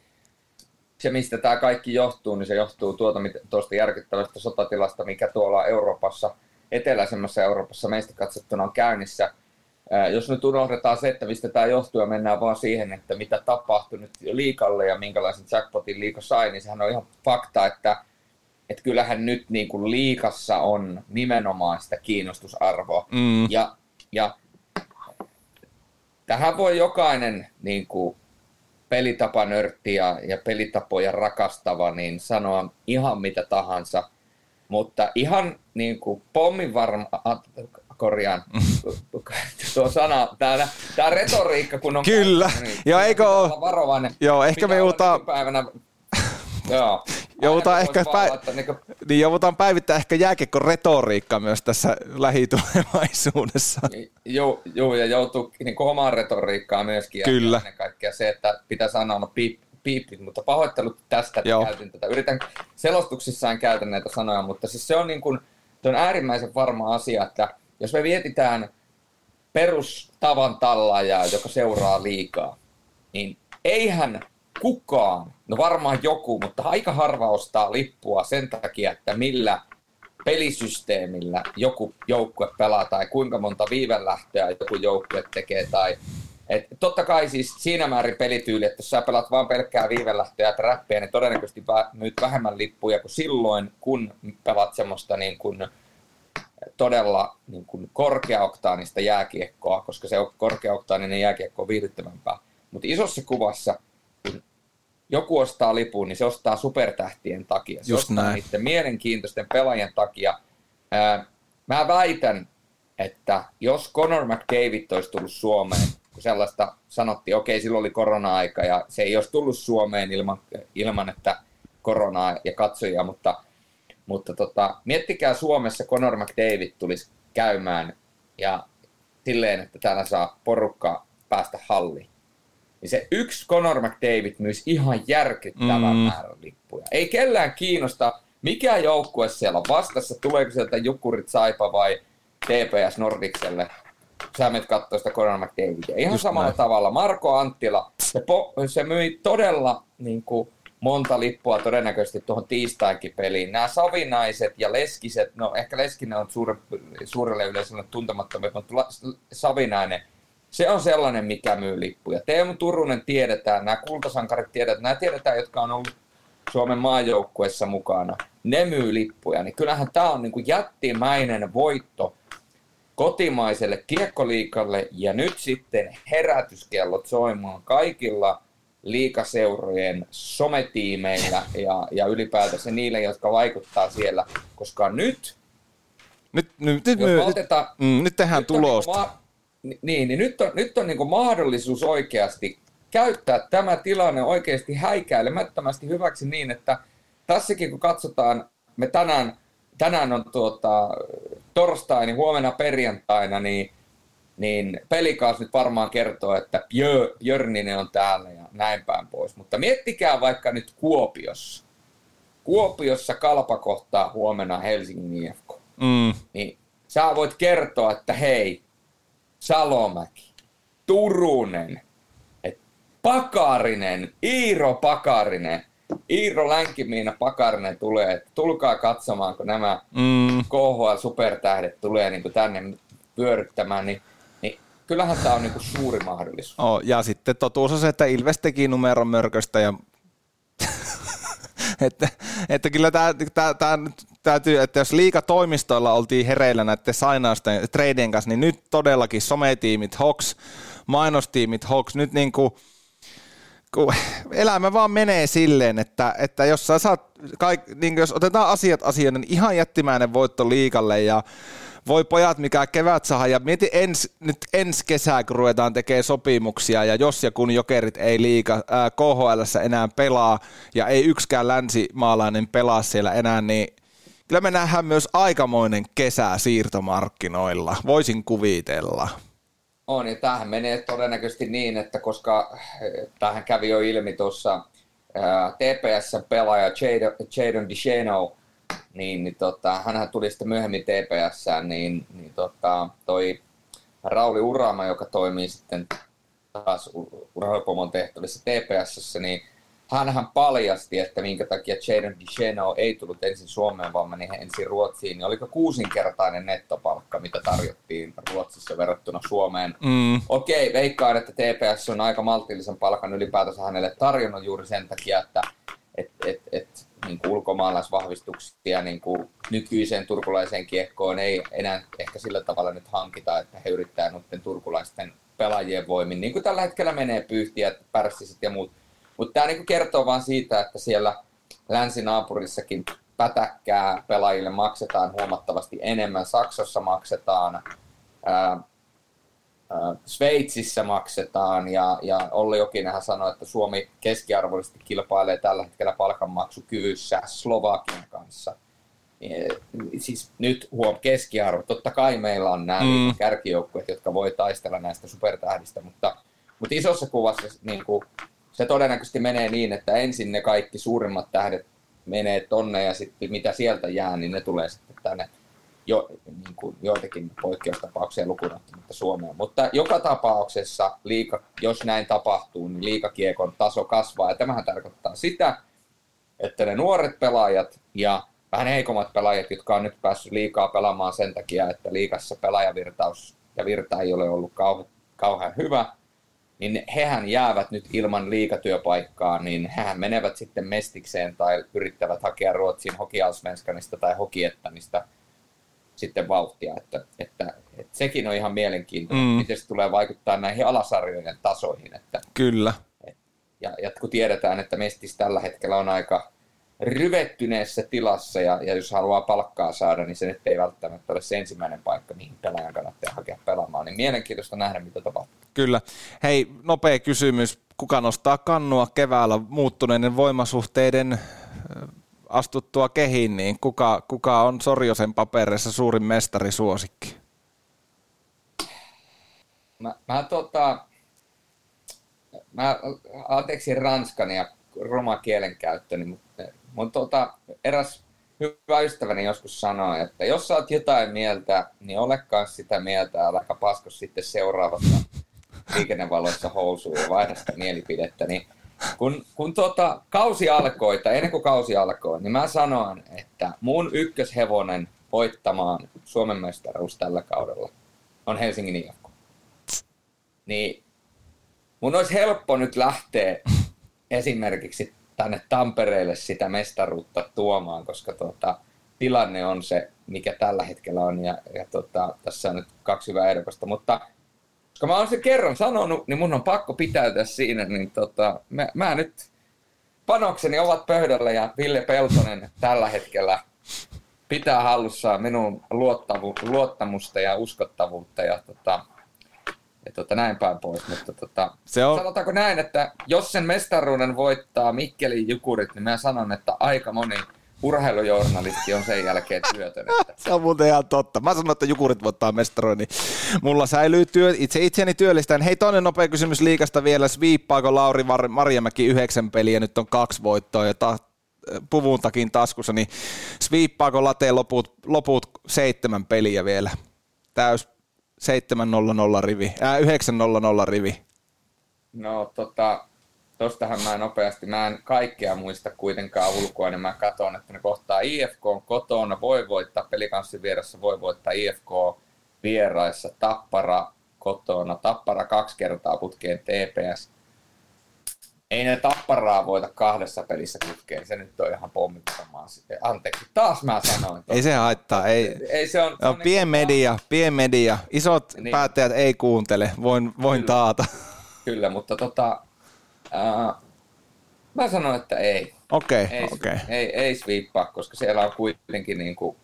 se, mistä tämä kaikki johtuu, niin se johtuu tuota, tuosta järkyttävästä sotatilasta, mikä tuolla Euroopassa, eteläisemmässä Euroopassa meistä katsottuna on käynnissä. Jos nyt unohdetaan se, että mistä tämä johtuu ja mennään vaan siihen, että mitä tapahtui nyt liikalle ja minkälaisen jackpotin liika sai, niin sehän on ihan fakta, että, että kyllähän nyt niin kuin liikassa on nimenomaan sitä kiinnostusarvoa. Mm. Ja, ja tähän voi jokainen niin kuin, pelitapanörtti ja, ja pelitapoja rakastava niin sanoa ihan mitä tahansa, mutta ihan niin kuin pommin varma, korjaan. Tuo sana, tämä, tämä retoriikka kun on Kyllä, käynyt, niin ja eikö ole, varovainen. Joo, ehkä me joutaa... Joo. Joudutaan ehkä pä... niin, kuin... niin joudutaan päivittää ehkä jääkiekko retoriikka myös tässä lähitulevaisuudessa. Joo, joo ja joutuu niin kuin omaan retoriikkaan myöskin. Kyllä. Ja ennen kaikkea se, että pitää sanoa no, piip, piipit, mutta pahoittelut tästä, että joo. käytin tätä. Yritän selostuksissaan käytä näitä sanoja, mutta siis se on, niin kuin, on äärimmäisen varma asia, että jos me vietitään perustavan tallaajaa, joka seuraa liikaa, niin eihän kukaan, no varmaan joku, mutta aika harva ostaa lippua sen takia, että millä pelisysteemillä joku joukkue pelaa tai kuinka monta viivelähtöä joku joukkue tekee tai et totta kai siis siinä määrin pelityyli, että jos sä pelat vaan pelkkää viivelähtöä ja trappia, niin todennäköisesti myyt vähemmän lippuja kuin silloin, kun pelat semmoista niin kuin todella niin kuin korkeaoktaanista jääkiekkoa, koska se korkeaoktaaninen jääkiekko on viihdyttävämpää. Mutta isossa kuvassa joku ostaa lipun, niin se ostaa supertähtien takia. Se Just ostaa näin. niiden mielenkiintoisten pelaajien takia. Ää, mä väitän, että jos Conor McDavid olisi tullut Suomeen, kun sellaista sanottiin, okei, okay, silloin oli korona-aika ja se ei olisi tullut Suomeen ilman, ilman että koronaa ja katsojia, mutta, mutta tota, miettikää Suomessa Conor McDavid tulisi käymään ja silleen, että täällä saa porukka päästä halliin niin se yksi Conor McDavid myisi ihan järkyttävän mm. määrän lippuja. Ei kellään kiinnosta, mikä joukkue siellä on vastassa, tuleeko sieltä Jukurit Saipa vai TPS Nordikselle. Sä menet katsoa sitä Conor McDavidia. Ihan Just samalla näin. tavalla. Marko Anttila, se, po- se myi todella niin kuin, monta lippua todennäköisesti tuohon tiistainkin peliin. Nämä Savinaiset ja Leskiset, no ehkä Leskinen on suure, suurelle yleisölle tuntemattomia, mutta Savinainen – se on sellainen, mikä myy lippuja. Teemu Turunen tiedetään, nämä kultasankarit tiedetään, nämä tiedetään, jotka on ollut Suomen maajoukkuessa mukana. Ne myy lippuja, niin kyllähän tämä on niin kuin jättimäinen voitto kotimaiselle kiekkoliikalle ja nyt sitten herätyskellot soimaan kaikilla liikaseurojen sometiimeillä ja, ja ylipäätänsä niille, jotka vaikuttaa siellä, koska nyt nyt, nyt, nyt, nyt, otetaan, mm, nyt tehdään nyt tulosta. Niin, niin, niin nyt on, nyt on niin mahdollisuus oikeasti käyttää tämä tilanne oikeasti häikäilemättömästi hyväksi niin, että tässäkin kun katsotaan, me tänään, tänään on tuota, torstai, niin huomenna perjantaina, niin, niin pelikaas nyt varmaan kertoo, että Björ, Björninen on täällä ja näin päin pois. Mutta miettikää vaikka nyt Kuopiossa. Kuopiossa kalpa kohtaa huomenna Helsingin IFK. Mm. Niin sä voit kertoa, että hei, Salomäki, Turunen, et Pakarinen, Iiro Pakarinen, Iiro Länkimiina Pakarinen tulee, että tulkaa katsomaan, kun nämä mm. KHL-supertähdet tulee niin tänne pyörittämään, niin, niin kyllähän tämä on niin kuin suuri mahdollisuus. Oh, ja sitten totuus on se, että Ilves teki numeron mörköstä ja että, että kyllä tämä, tämä, tämä täytyy, että jos liikatoimistoilla oltiin hereillä näiden sainausten treidien kanssa, niin nyt todellakin sometiimit Hox, mainostiimit Hox, nyt niin kuin, kun elämä vaan menee silleen, että, että jos sä saat, kaik, niin jos otetaan asiat asioiden, niin ihan jättimäinen voitto liikalle ja voi pojat, mikä kevät saa, ja mieti ens, nyt ensi kesää, kun ruvetaan tekemään sopimuksia, ja jos ja kun jokerit ei liika ää, KHL enää pelaa, ja ei yksikään länsimaalainen pelaa siellä enää, niin kyllä me nähdään myös aikamoinen kesä siirtomarkkinoilla, voisin kuvitella. On, ja tämähän menee todennäköisesti niin, että koska tähän kävi jo ilmi tuossa TPS-pelaaja Jadon DeShano, niin, niin tota, hänhän tuli sitten myöhemmin TPS, niin, niin tota, toi Rauli Urama, joka toimii sitten taas urheilupomon tehtävissä TPS, niin hänhän paljasti, että minkä takia Jadon DeShano ei tullut ensin Suomeen, vaan meni ensin Ruotsiin, niin oliko kuusinkertainen nettopalkka, mitä tarjottiin Ruotsissa verrattuna Suomeen. Mm. Okei, veikkaan, että TPS on aika maltillisen palkan ylipäätänsä hänelle tarjonnut juuri sen takia, että et, et, et, niin kuin ulkomaalaisvahvistuksia niin kuin nykyiseen turkulaiseen kiekkoon ei enää ehkä sillä tavalla nyt hankita, että he yrittää noiden turkulaisten pelaajien voimin, niin kuin tällä hetkellä menee pyyhtiä, pärssisit ja muut. Mutta tämä niin kertoo vain siitä, että siellä länsinaapurissakin pätäkkää pelaajille maksetaan huomattavasti enemmän. Saksassa maksetaan, ää, Sveitsissä maksetaan ja, ja Olli Jokinenhan sanoi, että Suomi keskiarvoisesti kilpailee tällä hetkellä palkanmaksukyvyssä Slovakian kanssa. Siis nyt huom keskiarvo. Totta kai meillä on nämä mm. kärkijoukkueet, jotka voi taistella näistä supertähdistä, mutta, mutta isossa kuvassa niin kuin, se todennäköisesti menee niin, että ensin ne kaikki suurimmat tähdet menee tonne ja sitten mitä sieltä jää, niin ne tulee sitten tänne jo, niin kuin joitakin poikkeustapauksia lukunottamatta Suomeen. Mutta joka tapauksessa, liika, jos näin tapahtuu, niin liikakiekon taso kasvaa. Ja tämähän tarkoittaa sitä, että ne nuoret pelaajat ja vähän heikommat pelaajat, jotka on nyt päässyt liikaa pelaamaan sen takia, että liikassa pelaajavirtaus ja virta ei ole ollut kauhean hyvä, niin hehän jäävät nyt ilman liikatyöpaikkaa, niin hehän menevät sitten mestikseen tai yrittävät hakea Ruotsin hokialsvenskanista tai hokiettanista – sitten vauhtia, että, että, että sekin on ihan mielenkiintoista, mm. miten se tulee vaikuttaa näihin alasarjojen tasoihin. Että, Kyllä. Et, ja, ja kun tiedetään, että Mestis tällä hetkellä on aika ryvettyneessä tilassa, ja, ja jos haluaa palkkaa saada, niin se nyt ei välttämättä ole se ensimmäinen paikka, mihin pelaajan kannattaa hakea pelaamaan. Niin mielenkiintoista nähdä, mitä tapahtuu. Kyllä. Hei, nopea kysymys. Kuka nostaa kannua keväällä muuttuneiden voimasuhteiden astuttua kehiin, niin kuka, kuka on Sorjosen paperissa suurin mestarisuosikki? Mä, mä, tota, mä anteeksi ranskan ja roma kielenkäyttöni, mutta mun tota, eräs hyvä ystäväni joskus sanoi, että jos sä oot jotain mieltä, niin ole kanssa sitä mieltä, älä paskos sitten seuraavassa liikennevaloissa housuun ja vaihda sitä mielipidettä, niin kun, kun tuota, kausi alkoi, tai ennen kuin kausi alkoi, niin mä sanoin, että mun ykköshevonen voittamaan Suomen mestaruus tällä kaudella on Helsingin IFK. Niin mun olisi helppo nyt lähteä esimerkiksi tänne Tampereelle sitä mestaruutta tuomaan, koska tuota, tilanne on se, mikä tällä hetkellä on, ja, ja tuota, tässä on nyt kaksi hyvää ehdokasta, mutta koska mä oon se kerran sanonut, niin mun on pakko pitäytyä siinä, niin tota, mä, mä nyt panokseni ovat pöydällä ja Ville Peltonen tällä hetkellä pitää hallussaan minun luottamu, luottamusta ja uskottavuutta ja tota, ja tota, näin päin pois. Mutta tota, Se on- sanotaanko näin, että jos sen mestaruuden voittaa Mikkelin Jukurit, niin mä sanon, että aika moni urheilujournalisti on sen jälkeen työtön. Että Se on muuten ihan totta. Mä sanon, että Jukurit voittaa mestaroin, niin mulla säilyy työ, itse itseäni työllistään. Hei, toinen nopea kysymys liikasta vielä. Sviippaako Lauri Var- Marjamäki yhdeksän peliä, nyt on kaksi voittoa ja ta- puvun takin taskussa, niin sviippaako Late loput, loput seitsemän peliä vielä? Täys 7-0-0 rivi, äh, 9-0-0 rivi. No tota, tostahan mä nopeasti, mä en kaikkea muista kuitenkaan ulkoa, niin mä katson, että ne kohtaa IFK on kotona, voi voittaa pelikanssin vieressä, voi voittaa IFK vieraissa, Tappara kotona, Tappara kaksi kertaa putkeen TPS. Ei ne Tapparaa voita kahdessa pelissä putkeen, se nyt on ihan pommittomaa. Anteeksi, taas mä sanoin. Ei se haittaa, ei. Ei se on, se No, on pien niinku- media, pien media. Isot Niin. päättäjät ei kuuntele, voin, voin Kyllä. taata. Kyllä, mutta tota, ää, mä sanon, että ei. Okei, Ei, okei. ei, ei sviippaa, koska siellä on kuitenkin niin kuin,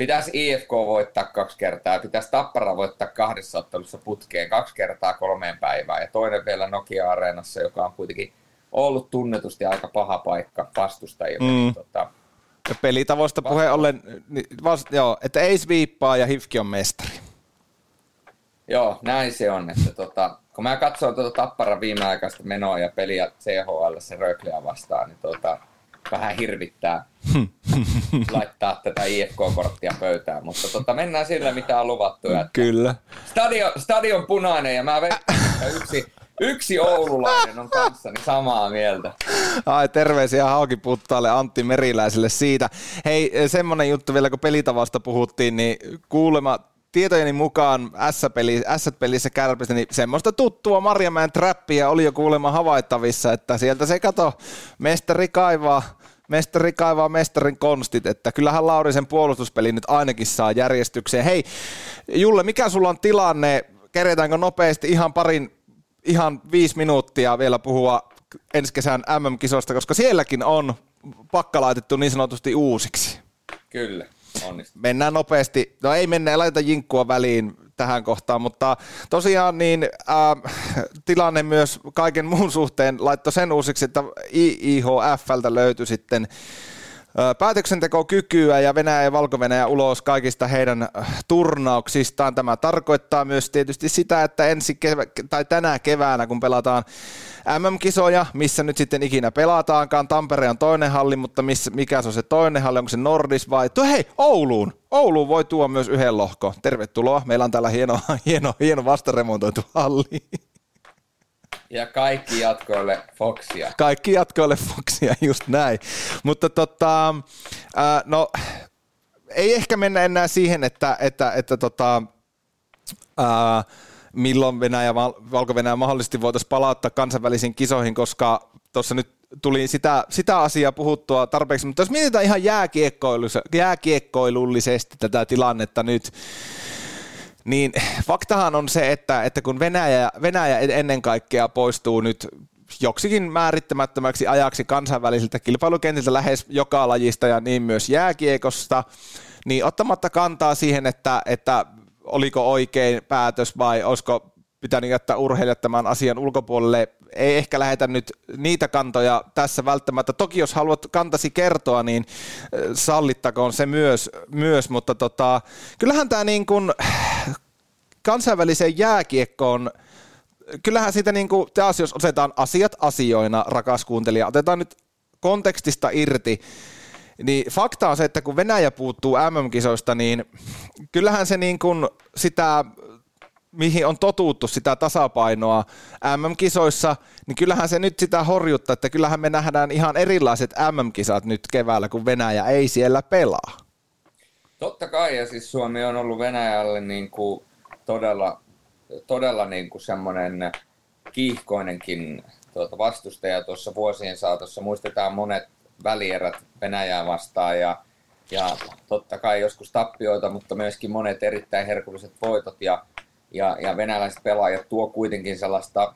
pitäisi IFK voittaa kaksi kertaa, pitäisi Tappara voittaa kahdessa ottelussa putkeen kaksi kertaa kolmeen päivään ja toinen vielä Nokia-areenassa, joka on kuitenkin ollut tunnetusti aika paha paikka vastustajille. Mm. Mm. Tota, Ja pelitavoista puheen ollen, niin vast, joo, että ei sviippaa ja Hifki on mestari. joo, näin se on. Että tota, kun mä katsoin tuota Tapparan viimeaikaista menoa ja peliä CHL se Rökliä vastaan, niin tota, vähän hirvittää laittaa tätä IFK-korttia pöytään, mutta tota, mennään sillä, mitä on luvattu. Ja Kyllä. stadion, stadion punainen ja mä veikkaan, että yksi, yksi oululainen on kanssani samaa mieltä. Ai terveisiä Haukiputtaalle Antti Meriläiselle siitä. Hei, semmonen juttu vielä, kun pelitavasta puhuttiin, niin kuulema tietojeni mukaan S-peli, S-pelissä kärpistä, niin semmoista tuttua Marjamäen trappia oli jo kuulemma havaittavissa, että sieltä se kato, mestari kaivaa, mestari kaivaa mestarin konstit, että kyllähän Laurisen puolustuspeli nyt ainakin saa järjestykseen. Hei, Julle, mikä sulla on tilanne? Keretäänkö nopeasti ihan parin, ihan viisi minuuttia vielä puhua ensi kesän MM-kisoista, koska sielläkin on pakka laitettu niin sanotusti uusiksi. Kyllä, onnistu. Mennään nopeasti, no ei mennä, ei laita jinkkua väliin tähän kohtaan, mutta tosiaan niin äh, tilanne myös kaiken muun suhteen laittoi sen uusiksi, että IIHFltä löytyi sitten äh, päätöksentekokykyä ja Venäjä ja valko ulos kaikista heidän äh, turnauksistaan. Tämä tarkoittaa myös tietysti sitä, että ensi kevä, tai tänä keväänä, kun pelataan MM-kisoja, missä nyt sitten ikinä pelataankaan. Tampere on toinen halli, mutta missä, mikä se on se toinen halli? Onko se Nordis vai? Tuo, hei, Ouluun! Ouluun voi tuoda myös yhden lohko. Tervetuloa. Meillä on täällä hieno, hieno, hieno vastaremontoitu halli. Ja kaikki jatkoille Foxia. Kaikki jatkoille Foxia, just näin. Mutta tota, ää, no, ei ehkä mennä enää siihen, että, että, että tota, ää, milloin Venäjä, Valko-Venäjä mahdollisesti voitaisiin palauttaa kansainvälisiin kisoihin, koska tuossa nyt tuli sitä, sitä asiaa puhuttua tarpeeksi, mutta jos mietitään ihan jääkiekkoilullisesti tätä tilannetta nyt, niin faktahan on se, että, että kun Venäjä, Venäjä ennen kaikkea poistuu nyt joksikin määrittämättömäksi ajaksi kansainvälisiltä kilpailukentiltä lähes joka lajista ja niin myös jääkiekosta, niin ottamatta kantaa siihen, että, että oliko oikein päätös vai olisiko pitänyt jättää urheilijat tämän asian ulkopuolelle. Ei ehkä lähetä nyt niitä kantoja tässä välttämättä. Toki jos haluat kantasi kertoa, niin sallittakoon se myös, myös mutta tota, kyllähän tämä niin kuin kansainväliseen jääkiekkoon kyllähän siitä niin kuin, taas jos otetaan asiat asioina, rakas kuuntelija, otetaan nyt kontekstista irti, niin fakta on se, että kun Venäjä puuttuu MM-kisoista, niin kyllähän se niin kuin sitä, mihin on totuttu sitä tasapainoa MM-kisoissa, niin kyllähän se nyt sitä horjuttaa, että kyllähän me nähdään ihan erilaiset MM-kisat nyt keväällä, kun Venäjä ei siellä pelaa. Totta kai, ja siis Suomi on ollut Venäjälle niin kuin todella, todella niin kuin semmoinen kiihkoinenkin tuota vastustaja tuossa vuosien saatossa. Muistetaan monet välierät Venäjää vastaan ja, ja totta kai joskus tappioita, mutta myöskin monet erittäin herkulliset voitot ja, ja, ja venäläiset pelaajat tuo kuitenkin sellaista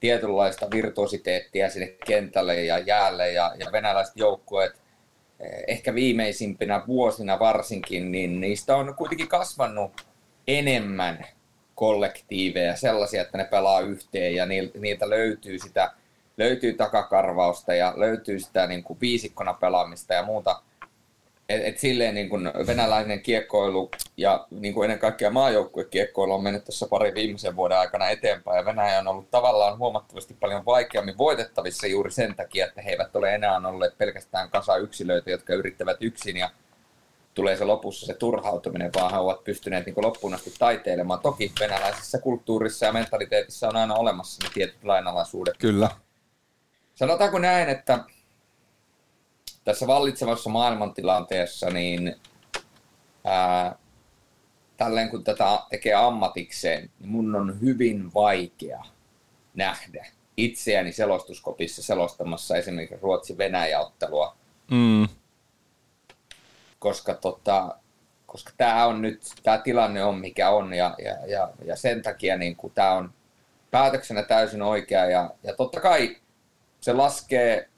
tietynlaista virtuositeettia sinne kentälle ja jäälle ja, ja venäläiset joukkueet ehkä viimeisimpinä vuosina varsinkin, niin niistä on kuitenkin kasvanut enemmän kollektiiveja, sellaisia, että ne pelaa yhteen ja niiltä löytyy sitä löytyy takakarvausta ja löytyy sitä niin kuin viisikkona pelaamista ja muuta. Et, et silleen niin kuin venäläinen kiekkoilu ja niin kuin ennen kaikkea maajoukkuekiekkoilu on mennyt tässä pari viimeisen vuoden aikana eteenpäin. Ja Venäjä on ollut tavallaan huomattavasti paljon vaikeammin voitettavissa juuri sen takia, että he eivät ole enää olleet pelkästään kasa yksilöitä, jotka yrittävät yksin ja tulee se lopussa se turhautuminen, vaan he ovat pystyneet niin loppuun asti taiteilemaan. Toki venäläisessä kulttuurissa ja mentaliteetissa on aina olemassa ne tietyt lainalaisuudet. Kyllä. Sanotaanko näin, että tässä vallitsevassa maailmantilanteessa, niin ää, tälleen kun tätä tekee ammatikseen, niin mun on hyvin vaikea nähdä itseäni selostuskopissa selostamassa esimerkiksi Ruotsi-Venäjä-ottelua. Mm. Koska, tota, koska tämä on nyt, tämä tilanne on mikä on ja, ja, ja, ja sen takia niin tämä on päätöksenä täysin oikea ja, ja totta kai se laskee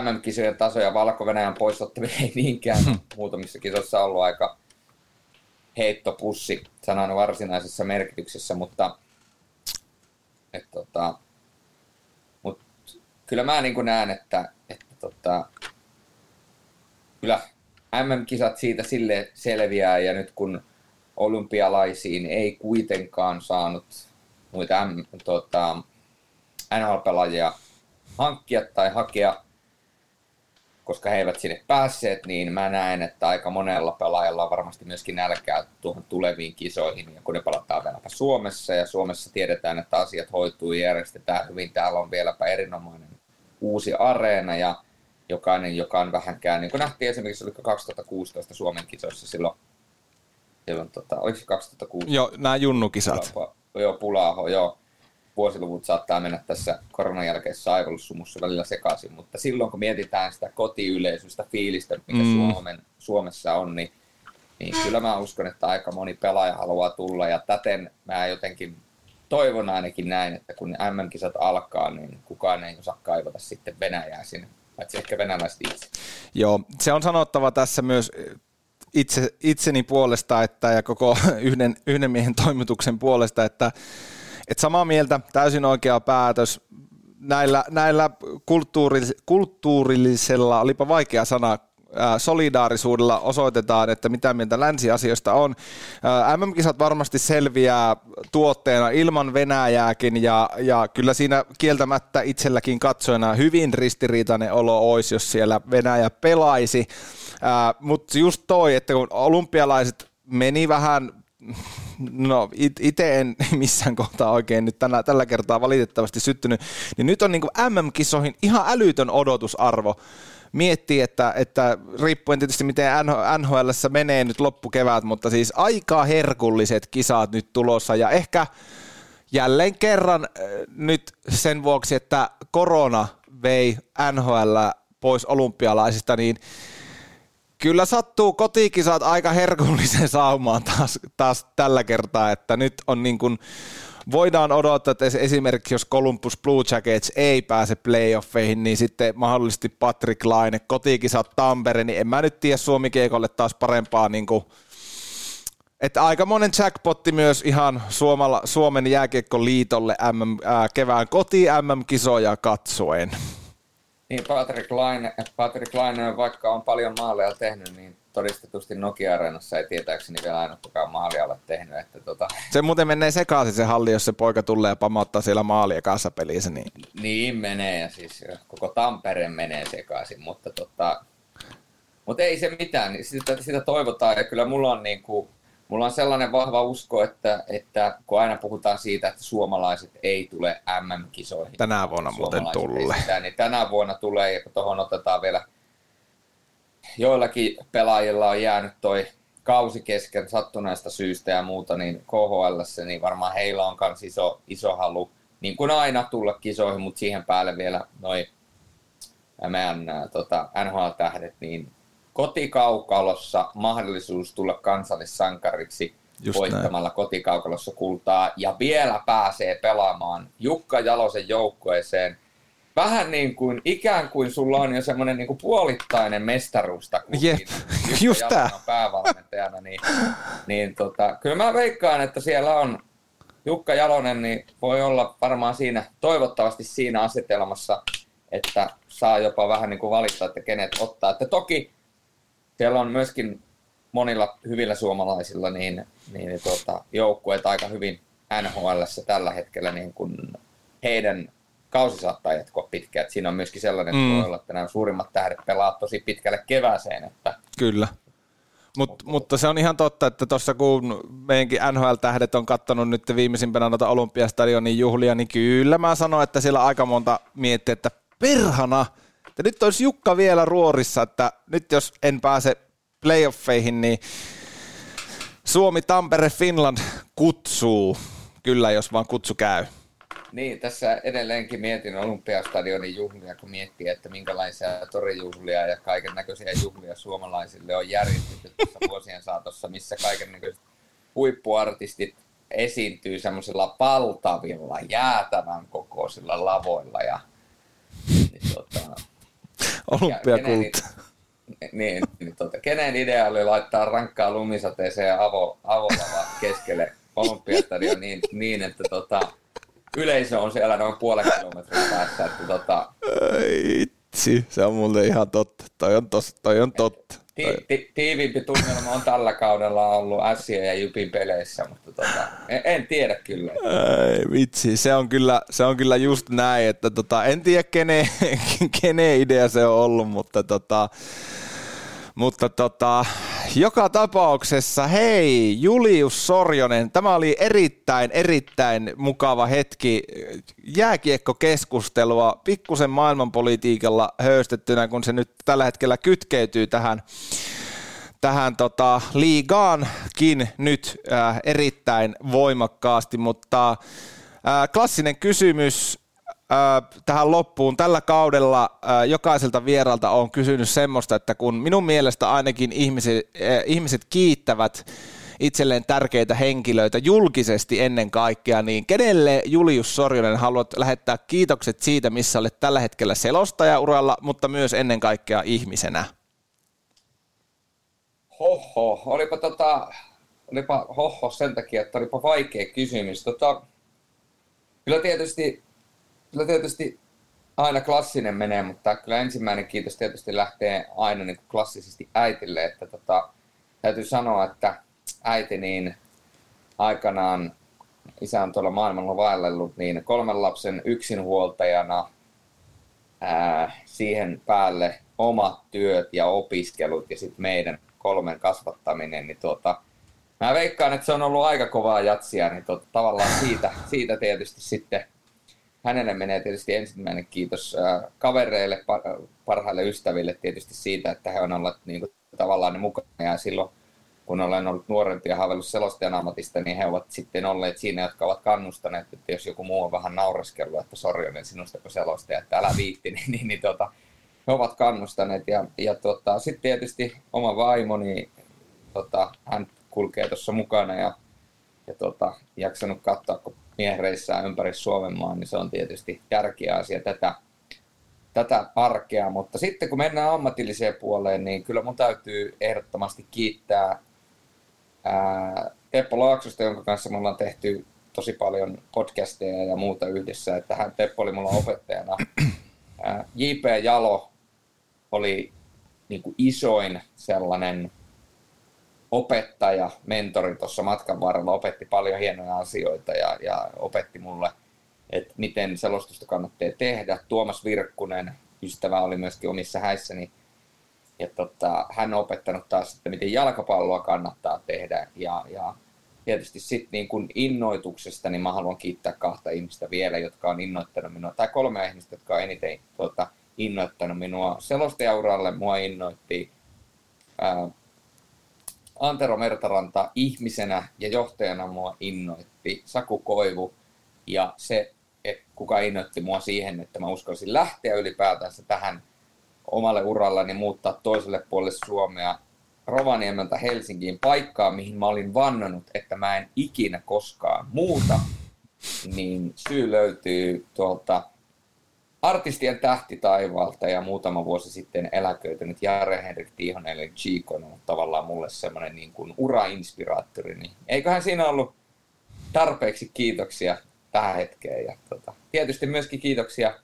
MM-kisojen tasoja Valko-Venäjän poisottaminen ei niinkään hmm. muutamissa kisoissa ollut aika heittopussi sanan varsinaisessa merkityksessä, mutta, et, tota, mut, kyllä mä niin näen, että, että tota, kyllä MM-kisat siitä sille selviää ja nyt kun olympialaisiin ei kuitenkaan saanut muita M, tota, NHL-pelaajia hankkia tai hakea, koska he eivät sinne päässeet, niin mä näen, että aika monella pelaajalla on varmasti myöskin nälkää tuohon tuleviin kisoihin, ja kun ne palataan vieläpä Suomessa, ja Suomessa tiedetään, että asiat hoituu ja järjestetään hyvin, täällä on vieläpä erinomainen uusi areena, ja jokainen, joka on vähänkään, niin kuin nähtiin esimerkiksi, oliko 2016 Suomen kisoissa silloin, silloin tota, oliko se 2016? Joo, nämä junnukisat. Joo, Pulaho, joo vuosiluvut saattaa mennä tässä koronan jälkeisessä aivollissumussa välillä sekaisin, mutta silloin kun mietitään sitä kotiyleisöstä, fiilistä, mikä mm. Suomen, Suomessa on, niin, niin kyllä mä uskon, että aika moni pelaaja haluaa tulla ja täten mä jotenkin toivon ainakin näin, että kun MM-kisat alkaa, niin kukaan ei osaa kaivata sitten Venäjää sinne, paitsi ehkä venäläiset itse. Joo, se on sanottava tässä myös itse, itseni puolesta että, ja koko yhden, yhden miehen toimituksen puolesta, että et samaa mieltä, täysin oikea päätös. Näillä, näillä kulttuuris, kulttuurillisella, olipa vaikea sana, solidaarisuudella osoitetaan, että mitä mieltä länsiasioista on. MM-kisat varmasti selviää tuotteena ilman Venäjääkin ja, ja kyllä siinä kieltämättä itselläkin katsojana hyvin ristiriitainen olo olisi, jos siellä Venäjä pelaisi. Mutta just toi, että kun olympialaiset meni vähän no itse en missään kohtaa oikein nyt tällä, tällä kertaa valitettavasti syttynyt, niin nyt on niin kuin MM-kisoihin ihan älytön odotusarvo. Miettii, että, että riippuen tietysti miten NHL menee nyt loppukevät, mutta siis aika herkulliset kisat nyt tulossa ja ehkä jälleen kerran äh, nyt sen vuoksi, että korona vei NHL pois olympialaisista, niin Kyllä sattuu kotikisat aika herkullisen saumaan taas, taas tällä kertaa, että nyt on niin kuin, voidaan odottaa, että esimerkiksi jos Columbus Blue Jackets ei pääse playoffeihin, niin sitten mahdollisesti Patrick Laine, kotikisat Tampere, niin en mä nyt tiedä Suomi Kiekolle taas parempaa niin kuin, että aika monen jackpotti myös ihan Suomala, Suomen jääkiekkoliitolle MM, ää, kevään koti MM-kisoja katsoen. Niin, Patrick Laine, Patrick Laine, vaikka on paljon maaleja tehnyt, niin todistetusti Nokia-areenassa ei tietääkseni vielä aina kukaan maalia ole tehnyt. Että tota... Se muuten menee sekaisin se halli, jos se poika tulee ja pamauttaa siellä maalia kanssa pelissä. Niin... niin menee ja siis koko Tampere menee sekaisin, mutta tota... Mutta ei se mitään, niin sitä, sitä toivotaan ja kyllä mulla on niin kuin, Mulla on sellainen vahva usko, että, että kun aina puhutaan siitä, että suomalaiset ei tule MM-kisoihin. Tänä vuonna muuten tulee. niin tänä vuonna tulee, ja kun tuohon otetaan vielä joillakin pelaajilla on jäänyt toi kausi kesken sattuneesta syystä ja muuta, niin KHL, niin varmaan heillä on myös iso, iso halu, niin kuin aina tulla kisoihin, mutta siihen päälle vielä noin meidän tota, NHL-tähdet, niin kotikaukalossa mahdollisuus tulla kansallissankariksi Just voittamalla näin. kotikaukalossa kultaa ja vielä pääsee pelaamaan Jukka Jalosen joukkueeseen. Vähän niin kuin, ikään kuin sulla on jo semmoinen niin kuin puolittainen mestaruus Jep, just tämä. puheenjohtajana, niin, niin tota, kyllä mä veikkaan, että siellä on Jukka Jalonen, niin voi olla varmaan siinä, toivottavasti siinä asetelmassa, että saa jopa vähän niin kuin valittaa, että kenet ottaa. Että toki siellä on myöskin monilla hyvillä suomalaisilla niin, niin tuota, joukkueet aika hyvin NHL tällä hetkellä, niin kun heidän kausi saattaa jatkoa pitkään. siinä on myöskin sellainen, mm. voi olla, että nämä suurimmat tähdet pelaa tosi pitkälle kevääseen. Että... Kyllä. Mut, mutta se on ihan totta, että tuossa kun meidänkin NHL-tähdet on katsonut nyt viimeisimpänä noita Olympiastadionin juhlia, niin kyllä mä sanon, että siellä aika monta miettii, että perhana, että nyt olisi Jukka vielä ruorissa, että nyt jos en pääse playoffeihin, niin Suomi, Tampere, Finland kutsuu. Kyllä, jos vaan kutsu käy. Niin, tässä edelleenkin mietin Olympiastadionin juhlia, kun miettii, että minkälaisia torijuhlia ja kaiken näköisiä juhlia suomalaisille on järjestetty tässä vuosien saatossa, missä kaiken näköiset huippuartistit esiintyy semmoisilla valtavilla, jäätävän kokoisilla lavoilla. Ja, niin, tota, Olympiakultti. Niin, niin tota, kenen idea oli laittaa rankkaa lumisateeseen avo, avolava keskelle Olympiastadion niin, niin, että tota, yleisö on siellä noin puolen kilometrin päässä. Että tota... Itsi, se on mulle ihan totta. Toi on, tos, toi on totta. Ti- ti- tiiviimpi tunnelma on tällä kaudella ollut Asia ja Jupin peleissä, mutta tota, en, en, tiedä kyllä. Ei, vitsi, se on kyllä, se on kyllä just näin, että tota, en tiedä kenen, kenen idea se on ollut, mutta tota, mutta tota, joka tapauksessa, hei, Julius Sorjonen, tämä oli erittäin, erittäin mukava hetki jääkiekkokeskustelua, pikkusen maailmanpolitiikalla höystettynä, kun se nyt tällä hetkellä kytkeytyy tähän tähän tota, liigaankin nyt äh, erittäin voimakkaasti, mutta äh, klassinen kysymys tähän loppuun. Tällä kaudella jokaiselta vieralta on kysynyt semmoista, että kun minun mielestä ainakin ihmiset, ihmiset kiittävät itselleen tärkeitä henkilöitä julkisesti ennen kaikkea, niin kenelle Julius Sorjonen haluat lähettää kiitokset siitä, missä olet tällä hetkellä selostajauralla, mutta myös ennen kaikkea ihmisenä? Hoho, olipa, tota, olipa hoho sen takia, että olipa vaikea kysymys. Tota, kyllä tietysti kyllä tietysti aina klassinen menee, mutta kyllä ensimmäinen kiitos tietysti lähtee aina niin klassisesti äitille, että tota, täytyy sanoa, että äiti niin aikanaan, isä on tuolla maailmalla vaellellut, niin kolmen lapsen yksinhuoltajana ää, siihen päälle omat työt ja opiskelut ja sitten meidän kolmen kasvattaminen, niin tuota, mä veikkaan, että se on ollut aika kovaa jatsia, niin tuota, tavallaan siitä, siitä tietysti sitten hänelle menee tietysti ensimmäinen kiitos kavereille, parhaille ystäville tietysti siitä, että he on olleet niin kuin, tavallaan ne mukana ja silloin kun olen ollut nuorempi ja haaveillut selostajan ammatista, niin he ovat sitten olleet siinä, jotka ovat kannustaneet, että jos joku muu on vähän naureskellut, että Sorjonen sinusta kun selostaja, että älä viitti, niin, niin, niin tota, he ovat kannustaneet. Ja, ja tota, sitten tietysti oma vaimoni, tota, hän kulkee tuossa mukana ja, ja tota, jaksanut katsoa, kun miehreissään ympäri Suomen maan, niin se on tietysti tärkeä asia tätä, tätä arkea. Mutta sitten kun mennään ammatilliseen puoleen, niin kyllä mun täytyy ehdottomasti kiittää ää, Teppo Laaksosta, jonka kanssa me ollaan tehty tosi paljon podcasteja ja muuta yhdessä. Että hän, Teppo oli mulla opettajana. Ää, J.P. Jalo oli niin kuin isoin sellainen opettaja, mentori tuossa matkan varrella opetti paljon hienoja asioita ja, ja opetti mulle, että miten selostusta kannattaa tehdä. Tuomas Virkkunen, ystävä, oli myöskin omissa häissäni. Ja tota, hän on opettanut taas, että miten jalkapalloa kannattaa tehdä. Ja, ja tietysti sitten niin kun innoituksesta, niin mä haluan kiittää kahta ihmistä vielä, jotka on innoittanut minua, tai kolme ihmistä, jotka on eniten tuota, innoittanut minua selostajauralle. Mua innoitti ää, Antero Mertaranta ihmisenä ja johtajana mua innoitti. Saku Koivu ja se, että kuka innoitti mua siihen, että mä uskalsin lähteä ylipäätänsä tähän omalle urallani muuttaa toiselle puolelle Suomea Rovaniemeltä Helsinkiin paikkaan, mihin mä olin vannonut, että mä en ikinä koskaan muuta, niin syy löytyy tuolta artistien tähti taivaalta ja muutama vuosi sitten eläköitynyt Jare Henrik Tiihonen eli Chico on ollut tavallaan mulle semmoinen niin kuin ura-inspiraattori, niin eiköhän siinä ollut tarpeeksi kiitoksia tähän hetkeen. Ja tota, tietysti myöskin kiitoksia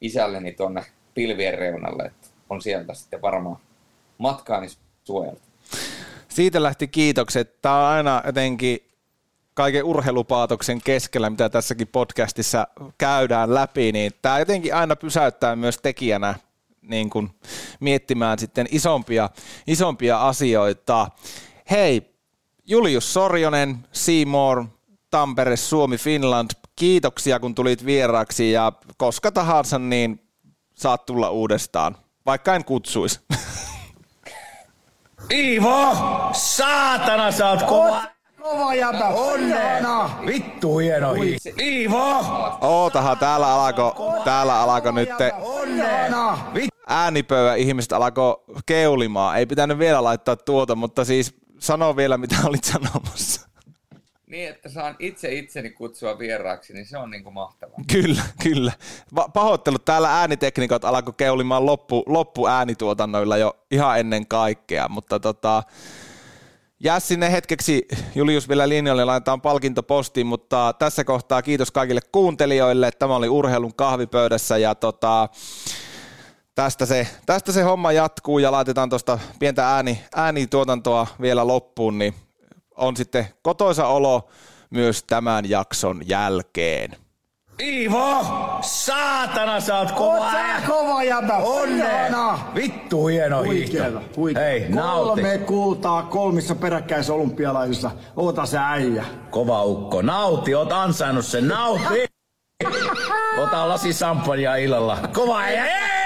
isälleni tuonne pilvien reunalle, että on sieltä sitten varmaan matkaani suojeltu. Siitä lähti kiitokset. Tämä on aina jotenkin kaiken urheilupaatoksen keskellä, mitä tässäkin podcastissa käydään läpi, niin tämä jotenkin aina pysäyttää myös tekijänä niin kuin miettimään sitten isompia, isompia asioita. Hei, Julius Sorjonen, Seymour, Tampere, Suomi, Finland, kiitoksia kun tulit vieraaksi ja koska tahansa niin saat tulla uudestaan, vaikka en kutsuisi. Iivo! Saatana sä oot kova! Kova jäbä! Onnea! Vittu hieno Iivo! Ootahan, täällä alako, täällä alako nyt äänipöyä ihmiset alako keulimaan. Ei pitänyt vielä laittaa tuota, mutta siis sano vielä mitä olit sanomassa. Niin, että saan itse itseni kutsua vieraaksi, niin se on niin kuin mahtavaa. Kyllä, kyllä. Pahoittelut, täällä ääniteknikot alkoi keulimaan loppu, loppu äänituotannoilla jo ihan ennen kaikkea, mutta tota, jää sinne hetkeksi Julius vielä linjalle, laitetaan palkintopostiin, mutta tässä kohtaa kiitos kaikille kuuntelijoille. Tämä oli Urheilun kahvipöydässä ja tota, tästä, se, tästä se homma jatkuu ja laitetaan tuosta pientä ääni, äänituotantoa vielä loppuun, niin on sitten kotoisa olo myös tämän jakson jälkeen. Iivo! Saatana, sä oot kova! Oot sä kova jäbä! Onnea! Vittu hieno Huikeeta, huikeeta. Hei, nauti. Kolme kultaa kolmissa peräkkäisissä olympialaisissa. Oota sä äijä. Kova ukko. Nauti, oot ansainnut sen. Nauti! Ota lasi sampania illalla. Kova äijä!